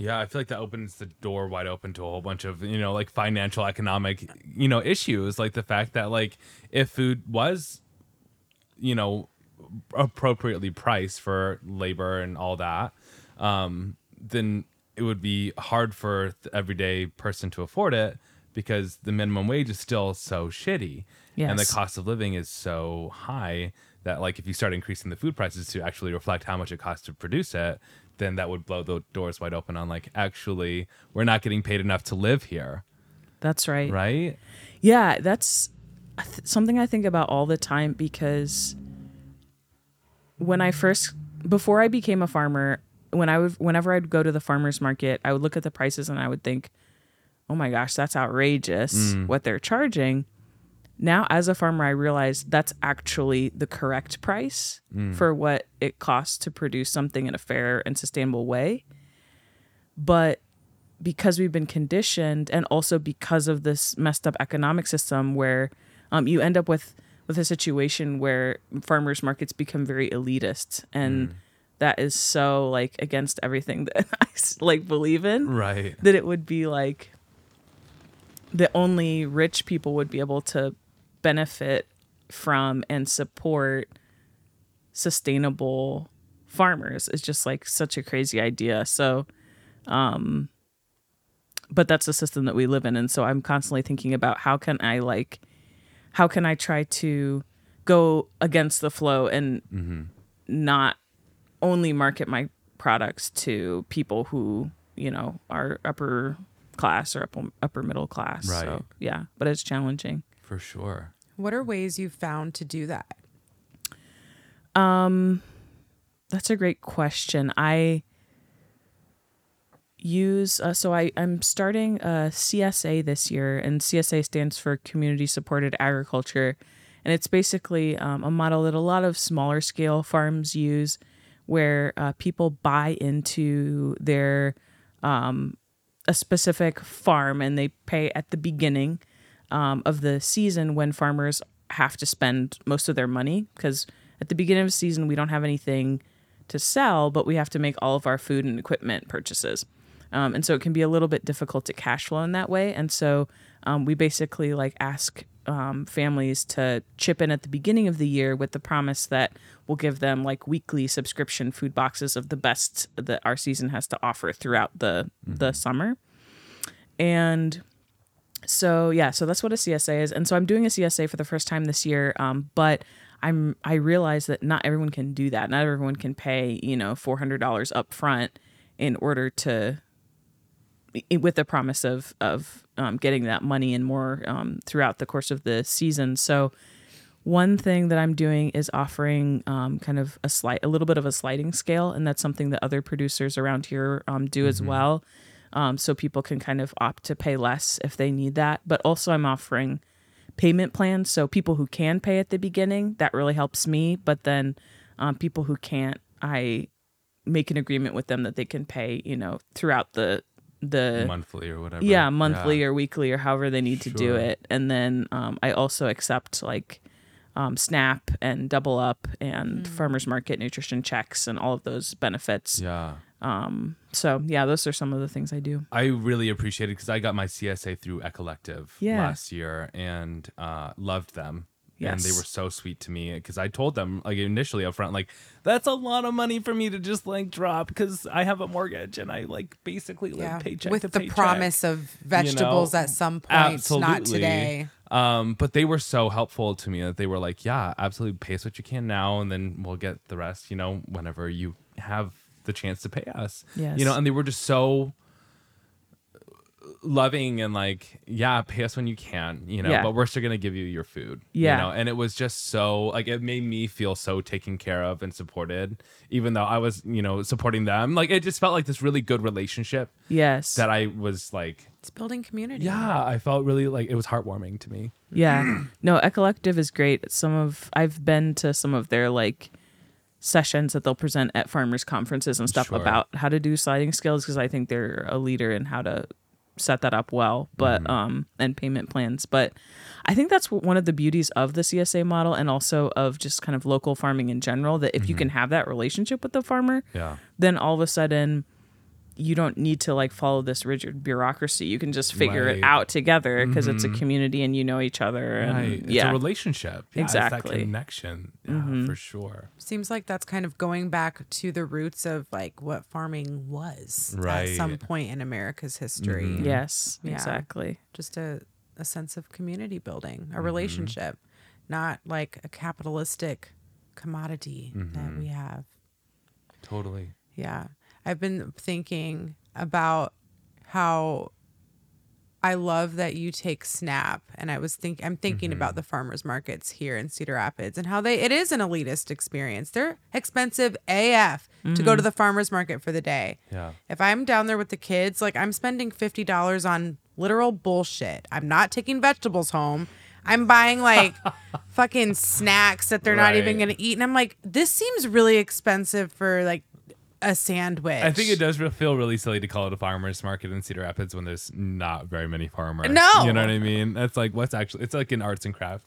Yeah, I feel like that opens the door wide open to a whole bunch of, you know, like financial economic, you know, issues like the fact that like if food was you know appropriately priced for labor and all that, um then it would be hard for the everyday person to afford it because the minimum wage is still so shitty and the cost of living is so high that like if you start increasing the food prices to actually reflect how much it costs to produce it then that would blow the doors wide open on like actually we're not getting paid enough to live here that's right. right Yeah, that's th- something I think about all the time because when I first before I became a farmer, when I would whenever I'd go to the farmers market, I would look at the prices and I would think, "Oh my gosh, that's outrageous mm. what they're charging." Now as a farmer, I realize that's actually the correct price for what it costs to produce something in a fair and sustainable way. But because we've been conditioned and also because of this messed up economic system where um, you end up with with a situation where farmers markets become very elitist and that is so like against everything that i like believe in right. that it would be like the only rich people would be able to benefit from and support sustainable farmers is just like such a crazy idea. So um but that's the system that we live in. And so i'm constantly thinking about how can i like how can i try to go against the flow and not only market my products to people who you know are upper class or upper, upper middle class. Right. so yeah but it's challenging for sure What are ways you've found to do that? Um, that's a great question. I use uh, so I I'm starting a CSA this year, and CSA stands for Community Supported Agriculture, and it's basically um, a model that a lot of smaller scale farms use, where uh, people buy into their um, a specific farm and they pay at the beginning um, of the season when farmers have to spend most of their money because at the beginning of the season we don't have anything to sell, but we have to make all of our food and equipment purchases. Um, and so it can be a little bit difficult to cash flow in that way. And so um, we basically like ask um, families to chip in at the beginning of the year with the promise that we'll give them like weekly subscription food boxes of the best that our season has to offer throughout the the summer. And so yeah, so that's what a CSA is. And so I'm doing a CSA for the first time this year, um, but I'm I realize that not everyone can do that. Not everyone can pay you know four hundred dollars up front in order to with the promise of of um, getting that money and more um, throughout the course of the season. So one thing that I'm doing is offering um, kind of a slight, a little bit of a sliding scale, and that's something that other producers around here um, do as well. Um, so people can kind of opt to pay less if they need that. But also, I'm offering payment plans, so people who can pay at the beginning, that really helps me. But then um, people who can't, I make an agreement with them that they can pay, you know, throughout the the monthly or whatever. yeah monthly or weekly or however they need to do it and then um, i also accept like um, snap and double up and farmers market nutrition checks and all of those benefits Yeah. So yeah those are some of the things i do I really appreciate it because I got my CSA through Echollective Yeah. last year and uh, loved them. And they were so sweet to me because I told them like initially up front, like that's a lot of money for me to just like drop because I have a mortgage and I like basically live Yeah. paycheck With to the paycheck. promise of vegetables at some point, not today. Um, but they were so helpful to me that they were like, yeah, absolutely, pay us what you can now, and then we'll get the rest, you know, whenever you have the chance to pay us. Yes. You know, and they were just so loving and like, yeah, pay us when you can, you know, Yeah. but we're still gonna give you your food. Yeah. You know, and it was just so like it made me feel so taken care of and supported, even though I was, you know, supporting them. Like it just felt like this really good relationship yes that I was like It's building community. yeah, I felt really like it was heartwarming to me. yeah no Echollective is great some of i've been to some of their like sessions that they'll present at farmers conferences and stuff Sure. about how to do sliding scales because i think they're a leader in how to set that up well but Mm-hmm. um and payment plans but i think that's one of the beauties of the csa model and also of just kind of local farming in general that if you can have that relationship with the farmer Yeah. then all of a sudden you don't need to like follow this rigid bureaucracy you can just figure Right. it out together because it's a community and you know each other and Right. It's yeah a relationship. Yeah, It's that Exactly. Mm-hmm. connection. For sure. Seems like that's kind of going back to the roots of like what farming was at some point in America's history. yes Yeah. exactly Just a, a sense of community building, Mm-hmm. a relationship, not like a capitalistic commodity that Mm-hmm. we have. Totally. Yeah. I've been thinking about how I love that you take Snap and I was think I'm thinking about mm-hmm. the farmers markets here in Cedar Rapids and how they it is an elitist experience. They're expensive AF to go to mm-hmm. the farmers market for the day. Yeah. If I'm down there with the kids, like I'm spending $50 on literal bullshit. I'm not taking vegetables home. I'm buying like fucking snacks that they're not even going to eat and I'm like this seems really expensive for like a sandwich. I think it does feel really silly to call it a farmers market in Cedar Rapids when there's not very many farmers. No. You know what I mean? That's like what's actually it's like an arts and craft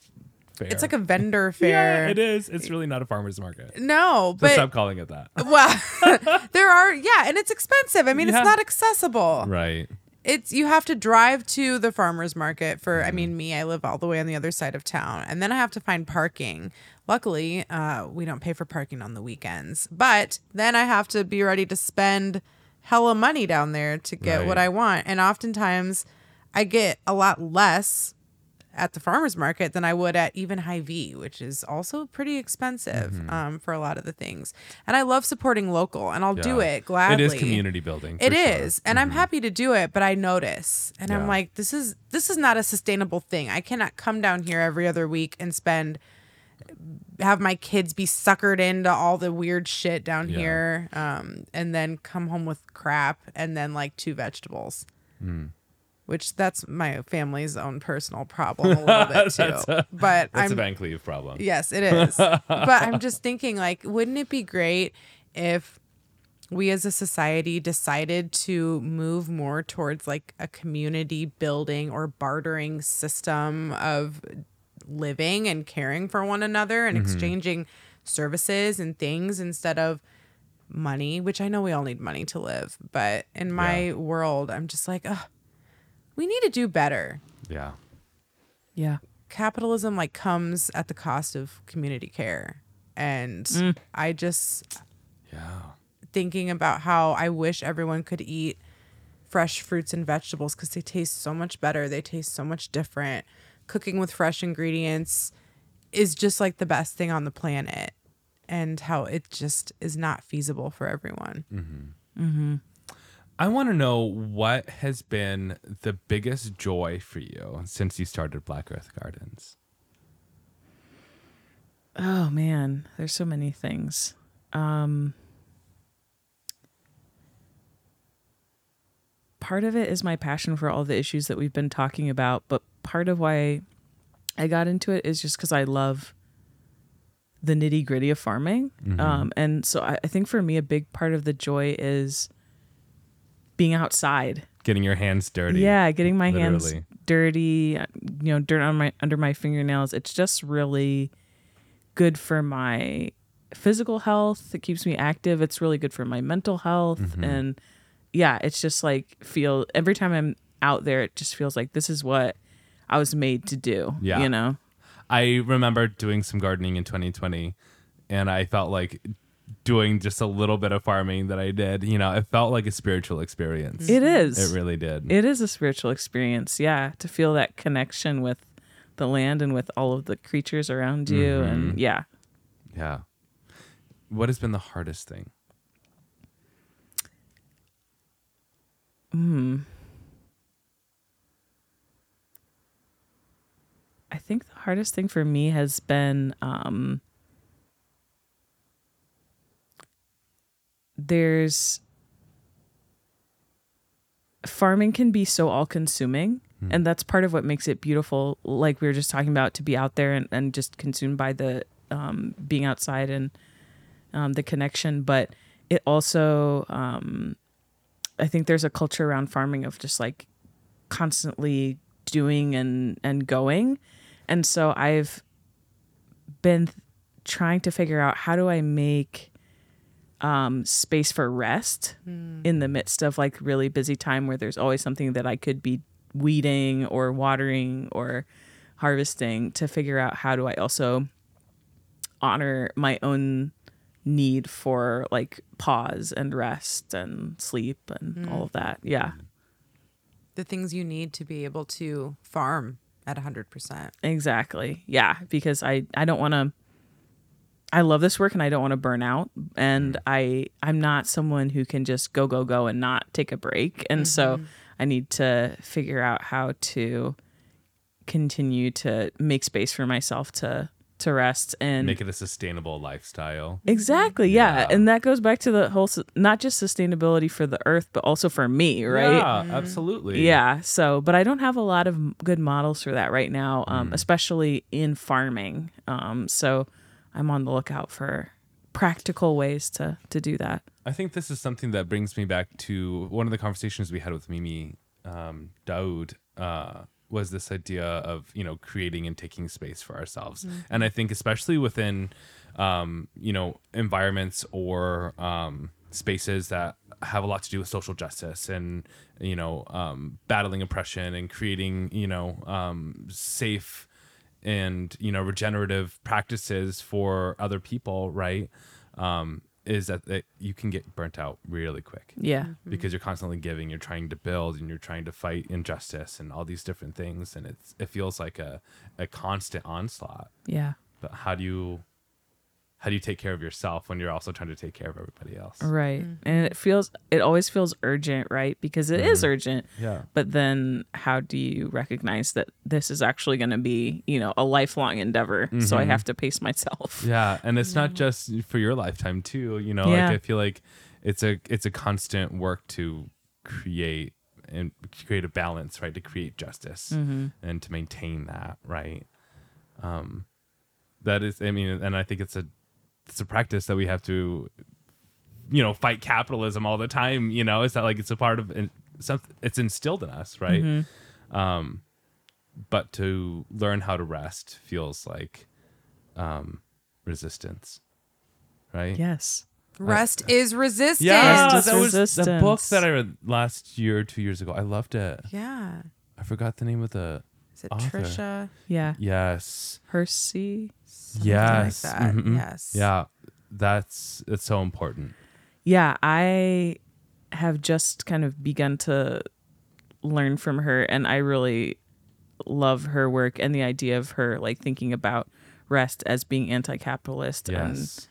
fair. It's like a vendor fair. Yeah, it is. It's really not a farmers market. No, So but stop calling it that. well, there are yeah, and it's expensive. I mean, Yeah. it's not accessible. Right. It's you have to drive to the farmers market for. I Mm-hmm. mean, me, I live all the way on the other side of town, and then I have to find parking. Luckily, uh, we don't pay for parking on the weekends, but then I have to be ready to spend hella money down there to get what I want, and oftentimes I get a lot less at the farmers market than I would at even Hy-Vee, which is also pretty expensive Mm-hmm. um, for a lot of the things. And I love supporting local, and I'll do it gladly. It is community building. It is, sure. Mm-hmm. and I'm happy to do it, but I notice, and I'm like, this is this is not a sustainable thing. I cannot come down here every other week and spend have my kids be suckered into all the weird shit down Yeah. here, um, and then come home with crap and then like two vegetables. Hmm. Which that's my family's own personal problem a little bit too. A- but That's I'm a Van Cleve problem. Yes, it is. but I'm just thinking, like, wouldn't it be great if we as a society decided to move more towards like a community building or bartering system of living and caring for one another and mm-hmm. exchanging services and things instead of money, which I know we all need money to live, but in my Yeah. world, I'm just like, ugh, we need to do better. Yeah. Yeah. Capitalism like comes at the cost of community care. And mm. I just Yeah. thinking about how I wish everyone could eat fresh fruits and vegetables because they taste so much better. They taste so much different. Cooking with fresh ingredients is just like the best thing on the planet, and how it just is not feasible for everyone. Mm-hmm. Mm-hmm. I want to know what has been the biggest joy for you since you started Black Earth Gardens. Oh man, there's so many things. Um part of it is my passion for all the issues that we've been talking about, but part of why I got into it is just because I love the nitty gritty of farming. Um, and so I, I think for me, a big part of the joy is being outside. Getting your hands dirty. Yeah, getting my hands dirty, you know, dirt on my under my fingernails. It's just really good for my physical health. It keeps me active. It's really good for my mental health Mm-hmm. and yeah, it's just like feel every time I'm out there it just feels like this is what I was made to do, Yeah. you know. I remember doing some gardening in 2020 and I felt like doing just a little bit of farming that I did, you know, it felt like a spiritual experience. It is. It really did. It is a spiritual experience, yeah, to feel that connection with the land and with all of the creatures around you Mm-hmm. and yeah. yeah. What has been the hardest thing? Hmm. I think the hardest thing for me has been um, there's farming can be so all consuming and that's part of what makes it beautiful like we were just talking about to be out there and, and just consumed by the um, being outside and um, the connection. But it also um, i think there's a culture around farming of just like constantly doing and and going. And so i've been trying to figure out how do i make um space for rest in the midst of like really busy time where there's always something that i could be weeding or watering or harvesting to figure out how do i also honor my own need for like pause and rest and sleep and all of that yeah The things you need to be able to farm at 100%. Exactly. Yeah, because I I don't want to I love this work and I don't want to burn out and I I'm not someone who can just go go go and not take a break. And so I need to figure out how to continue to make space for myself to to rest and Make it a sustainable lifestyle. Exactly. Yeah. Yeah. And that goes back to the whole not just sustainability for the earth but also for me, right? Yeah, absolutely. Yeah. So, but I don't have a lot of good models for that right now, um, especially in farming. Um, so I'm on the lookout for practical ways to to do that. I think this is something that brings me back to one of the conversations we had with Mimi um, Daoud. Uh, was this idea of you know creating and taking space for ourselves, and I think especially within um, you know environments or um, spaces that have a lot to do with social justice and you know um, battling oppression and creating you know um, safe and you know regenerative practices for other people right um is that, that you can get burnt out really quick Yeah. because you're constantly giving you're trying to build and you're trying to fight injustice and all these different things and it's it feels like a, a constant onslaught Yeah. but how do you how do you take care of yourself when you're also trying to take care of everybody else Right. Mm-hmm. And it feels it always feels urgent, right? Because it is mm-hmm. urgent. yeah But then how do you recognize that this is actually going to be, you know, a lifelong endeavor? So I mm-hmm. have to pace myself. Yeah, and it's not just for your lifetime too. You know, Yeah. like I feel like it's a it's a constant work to create and create a balance, right? To create justice and to maintain that, right? Um, that is, I mean, and I think it's a it's a practice that we have to you know fight capitalism all the time you know is that like it's a part of something it's instilled in us right um but to learn how to rest feels like um resistance right Yes. Rest is resistance. yeah Rest is that was the book that i read last year two years ago i loved it Yeah. i forgot the name of the Is it Author. Tricia? Yeah. yes Percy. Something yes. Like that. mhm. Yes. yeah. That's it's so important. Yeah, I have just kind of begun to learn from her and I really love her work and the idea of her like thinking about rest as being anti-capitalist and yes.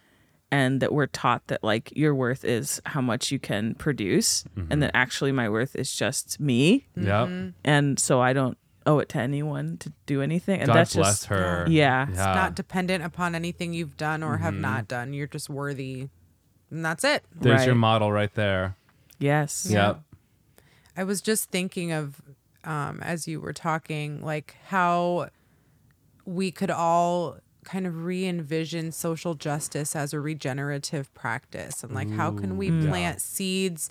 and that we're taught that like your worth is how much you can produce and that actually my worth is just me. Yep. And so I don't owe it to anyone to do anything and god that's bless just her yeah. It's yeah not dependent upon anything you've done or have not done. You're just worthy. And that's it. There's your model right there. yes Yep. I was just thinking of, um, as you were talking, like how we could all kind of re envision social justice as a regenerative practice. And like, how can we plant seeds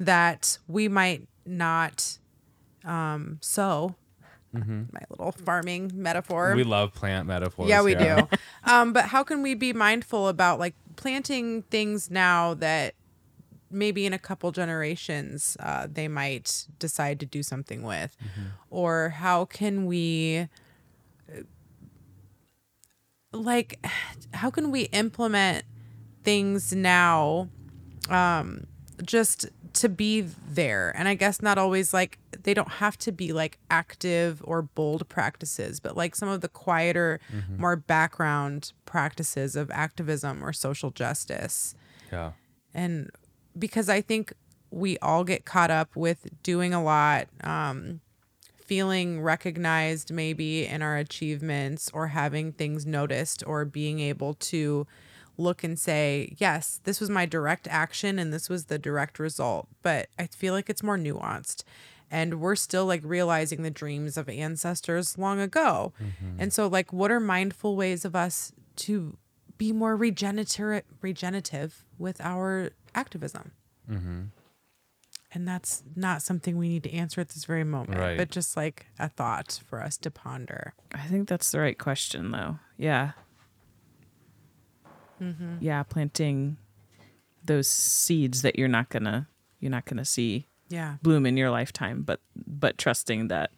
that we might not um, sow? My little farming metaphor. We love plant metaphors. Yeah, we here. do. Um, but how can we be mindful about like planting things now that maybe in a couple generations uh, they might decide to do something with? Or how can we, like, how can we implement things now um, just to be there? And I guess not always like they don't have to be like active or bold practices, but like some of the quieter, more background practices of activism or social justice. Yeah. And because I think we all get caught up with doing a lot, um, feeling recognized maybe in our achievements or having things noticed or being able to look and say, yes, this was my direct action and this was the direct result. But I feel like it's more nuanced. And we're still like realizing the dreams of ancestors long ago. Mm-hmm. And so, like, what are mindful ways of us to be more regenerative, regenerative with our activism? Mm-hmm. And that's not something we need to answer at this very moment, Right. but just like a thought for us to ponder. I think that's the right question, though. Yeah. Mm-hmm. Yeah, planting those seeds that you're not gonna you're not gonna see Yeah. bloom in your lifetime, but but trusting that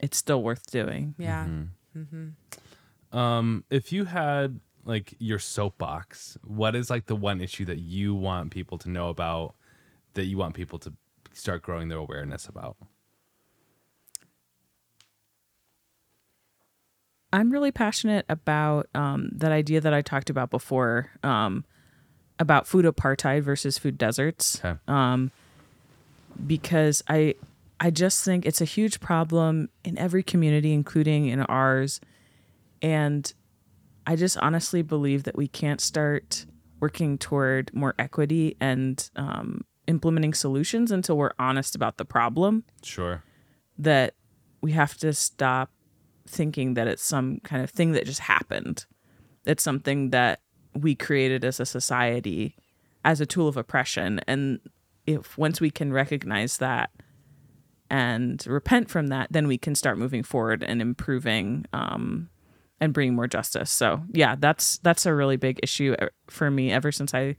it's still worth doing. Yeah. Mm-hmm. Mm-hmm. Um, if you had like your soapbox, what is like the one issue that you want people to know about that you want people to start growing their awareness about? I'm really passionate about um, that idea that I talked about before um, about food apartheid versus food deserts. Okay. because I I just think it's a huge problem in every community, including in ours. And I just honestly believe that we can't start working toward more equity and um, implementing solutions until we're honest about the problem. sure. That we have to stop thinking that it's some kind of thing that just happened. It's something that we created as a society as a tool of oppression. And if once we can recognize that and repent from that, then we can start moving forward and improving um, and bringing more justice. So yeah, that's that's a really big issue uh, for me ever since I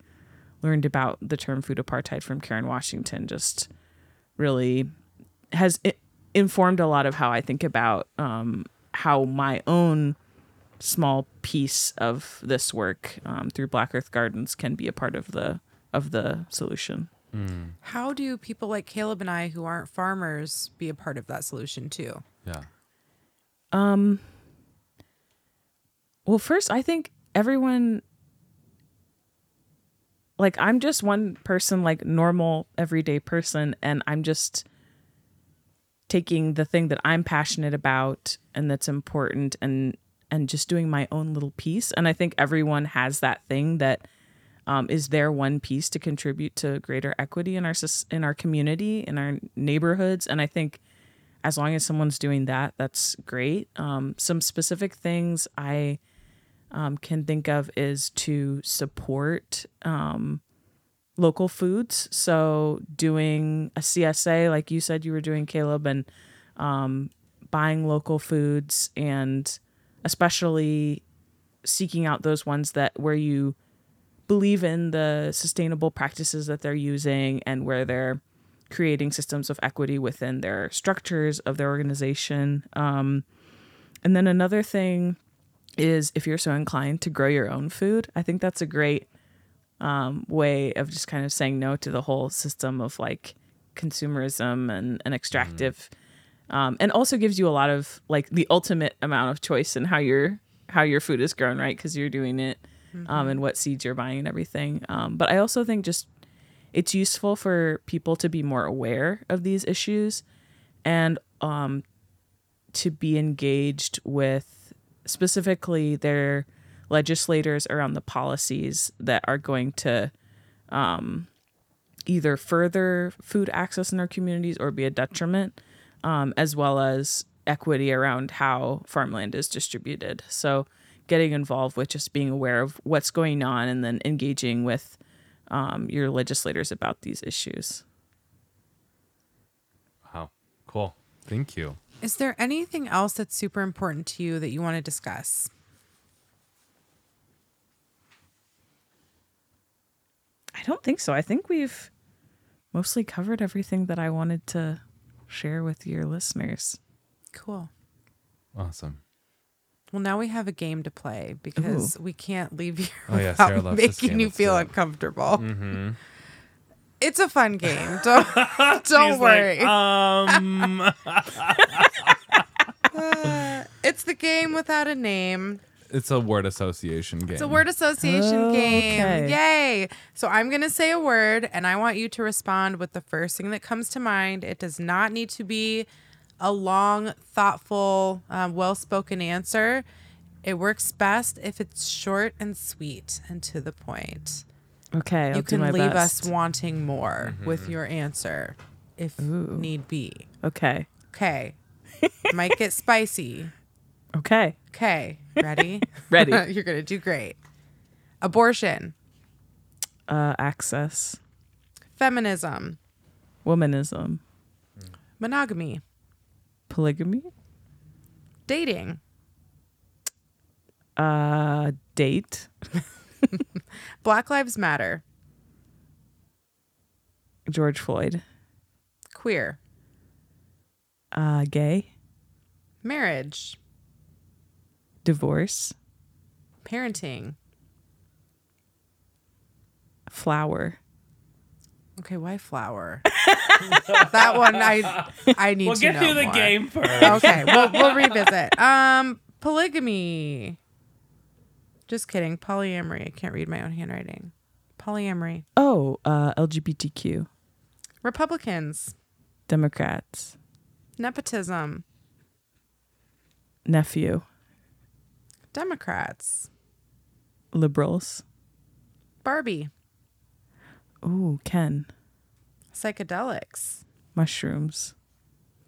learned about the term food apartheid from Karen Washington. Just really has informed a lot of how I think about um, how my own small piece of this work um, through Black Earth Gardens can be a part of the of the solution. How do people like Caleb and I who aren't farmers be a part of that solution too? Yeah. Um. Well, first, I think everyone, like, I'm just one person, like, normal, everyday person, and I'm just taking the thing that I'm passionate about and that's important and and just doing my own little piece. And I think everyone has that thing that um, is their one piece to contribute to greater equity in our in our community, in our neighborhoods. And I think as long as someone's doing that, that's great. Um, some specific things I um, can think of is to support um, local foods. So doing a CSA, like you said you were doing, Caleb, and um, buying local foods, and especially seeking out those ones that where you believe in the sustainable practices that they're using and where they're creating systems of equity within their structures of their organization. Um, and then another thing is if you're so inclined to grow your own food, I think that's a great um, way of just kind of saying no to the whole system of like consumerism and, and extractive. Um, and also gives you a lot of like the ultimate amount of choice in how your how your food is grown, right? Because you're doing it um, and what seeds you're buying and everything. Um, but I also think just it's useful for people to be more aware of these issues and um, to be engaged with specifically their legislators around the policies that are going to um, either further food access in our communities or be a detriment, um, as well as equity around how farmland is distributed. So, getting involved with just being aware of what's going on and then engaging with um, your legislators about these issues. Wow. Cool. Thank you. Is there anything else that's super important to you that you want to discuss? I don't think so. I think we've mostly covered everything that I wanted to share with your listeners. Cool. Awesome. Well, now we have a game to play because we can't leave here Oh, yeah, without Sarah loves making you feel do uncomfortable. Mm-hmm. It's a fun game. Don't don't She's worry. Like, um, it's the game without a name. It's a word association game. It's a word association game. Okay. Yay. So I'm going to say a word and I want you to respond with the first thing that comes to mind. It does not need to be a long, thoughtful, um, well spoken answer. It works best if it's short and sweet and to the point. Okay, I'll you do can my leave best. us wanting more with your answer if Ooh. need be. Okay. Okay. Might get spicy. Okay. Okay. Ready? Ready. You're going to do great. Abortion, Uh, access, feminism, womanism, monogamy, polygamy, dating, uh, date, Black Lives Matter, George Floyd, queer, uh, gay, marriage, divorce, parenting. flower. Okay, why flower? that one I I need we'll to get through the more. game first. Okay, we'll we'll revisit. Um, polygamy. Just kidding. Polyamory. I can't read my own handwriting. Polyamory. Oh, uh, LGBTQ, Republicans. Democrats, Nepotism. nephew, Democrats. liberals. Barbie. Ooh, Ken, Psychedelics. mushrooms,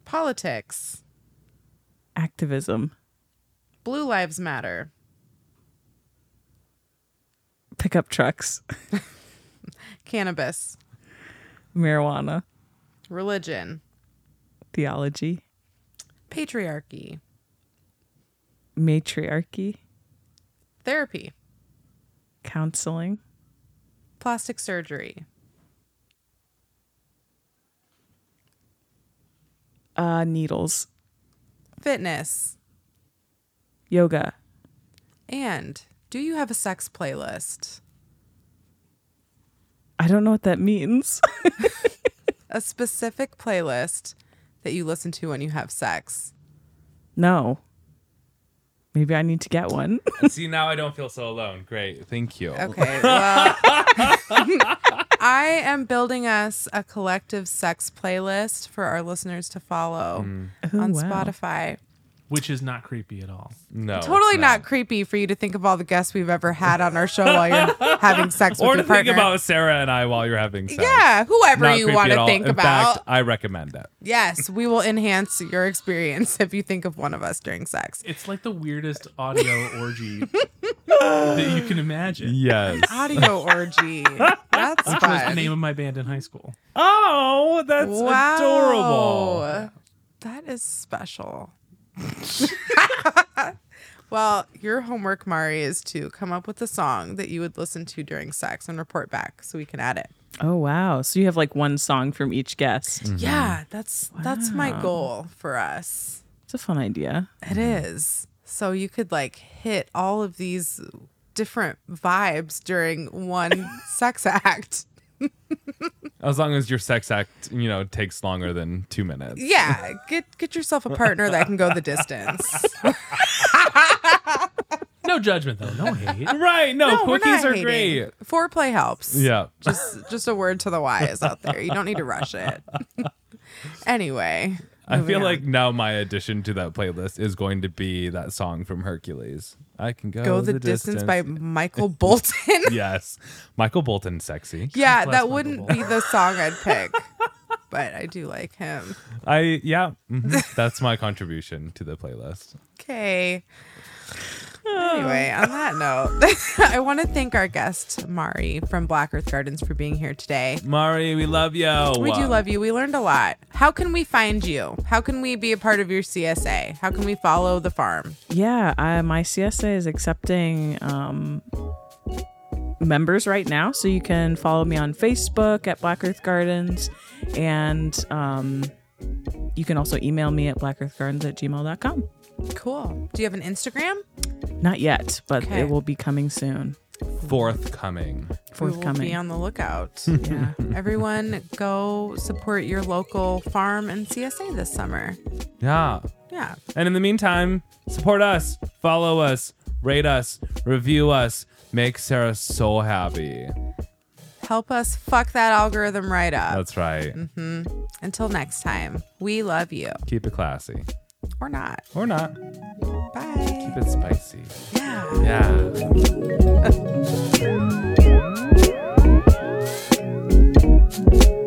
Politics. activism, Blue Lives Matter. pickup trucks, Cannabis. marijuana, Religion. theology, Patriarchy. Matriarchy, Therapy. counseling, Plastic surgery. uh, needles, Fitness. yoga. And do you have a sex playlist? I don't know what that means. A specific playlist that you listen to when you have sex? no. Maybe I need to get one. See, now I don't feel so alone. Great. Thank you. Okay. Well, I am building us a collective sex playlist for our listeners to follow Oh, on wow. Spotify. Which is not creepy at all. No, Totally it's not creepy for you to think of all the guests we've ever had on our show while you're having sex Or with to partner. think about Sarah and I while you're having sex. yeah, whoever Not you creepy want at to all. think In about. fact, I recommend it. yes, we will enhance your experience if you think of one of us during sex. It's like the weirdest audio orgy that you can imagine. Yes. Audio orgy. That's Which was the fun. name of my band in high school. oh, that's wow. adorable. That is special. well, your homework, Mari, is to come up with a song that you would listen to during sex and report back so we can add it. Oh wow! So you have like one song from each guest. Mm-hmm. Yeah, that's that's my goal for us. It's a fun idea. It is. So you could like hit all of these different vibes during one sex act. As long as your sex act, you know, takes longer than two minutes. Yeah, get get yourself a partner that can go the distance. No judgment though. No hate. Right. No, No, we're quickies are hating. great. Foreplay helps. Yeah. Just just a word to the wise out there. You don't need to rush it. anyway. I feel on. like now my addition to that playlist is going to be that song from Hercules. I can go, Go the, distance, by Michael Bolton. yes, Michael Bolton, sexy. yeah, that Michael wouldn't Bolton. be the song I'd pick. but I do like him. I yeah, mhm. that's my contribution to the playlist. Okay. Anyway, on that note, I want to thank our guest, Mari from Black Earth Gardens, for being here today. Mari, we love you. We do love you. We learned a lot. How can we find you? How can we be a part of your CSA? How can we follow the farm? Yeah, I, my CSA is accepting um, members right now, so you can follow me on Facebook at Black Earth Gardens, and um, you can also email me at blackearthgardens at gmail.com. Cool. Do you have an Instagram? Not yet, but Okay. it will be coming soon. Forthcoming. We will be on the lookout. Yeah. Everyone, go support your local farm and CSA this summer. Yeah. Yeah. And in the meantime, support us, follow us, rate us, review us, make Sarah so happy. Help us fuck that algorithm right up. That's right. Mm-hmm. Until next time, we love you. Keep it classy. Or not. Or not. Bye. It spicy. Yeah. Yeah.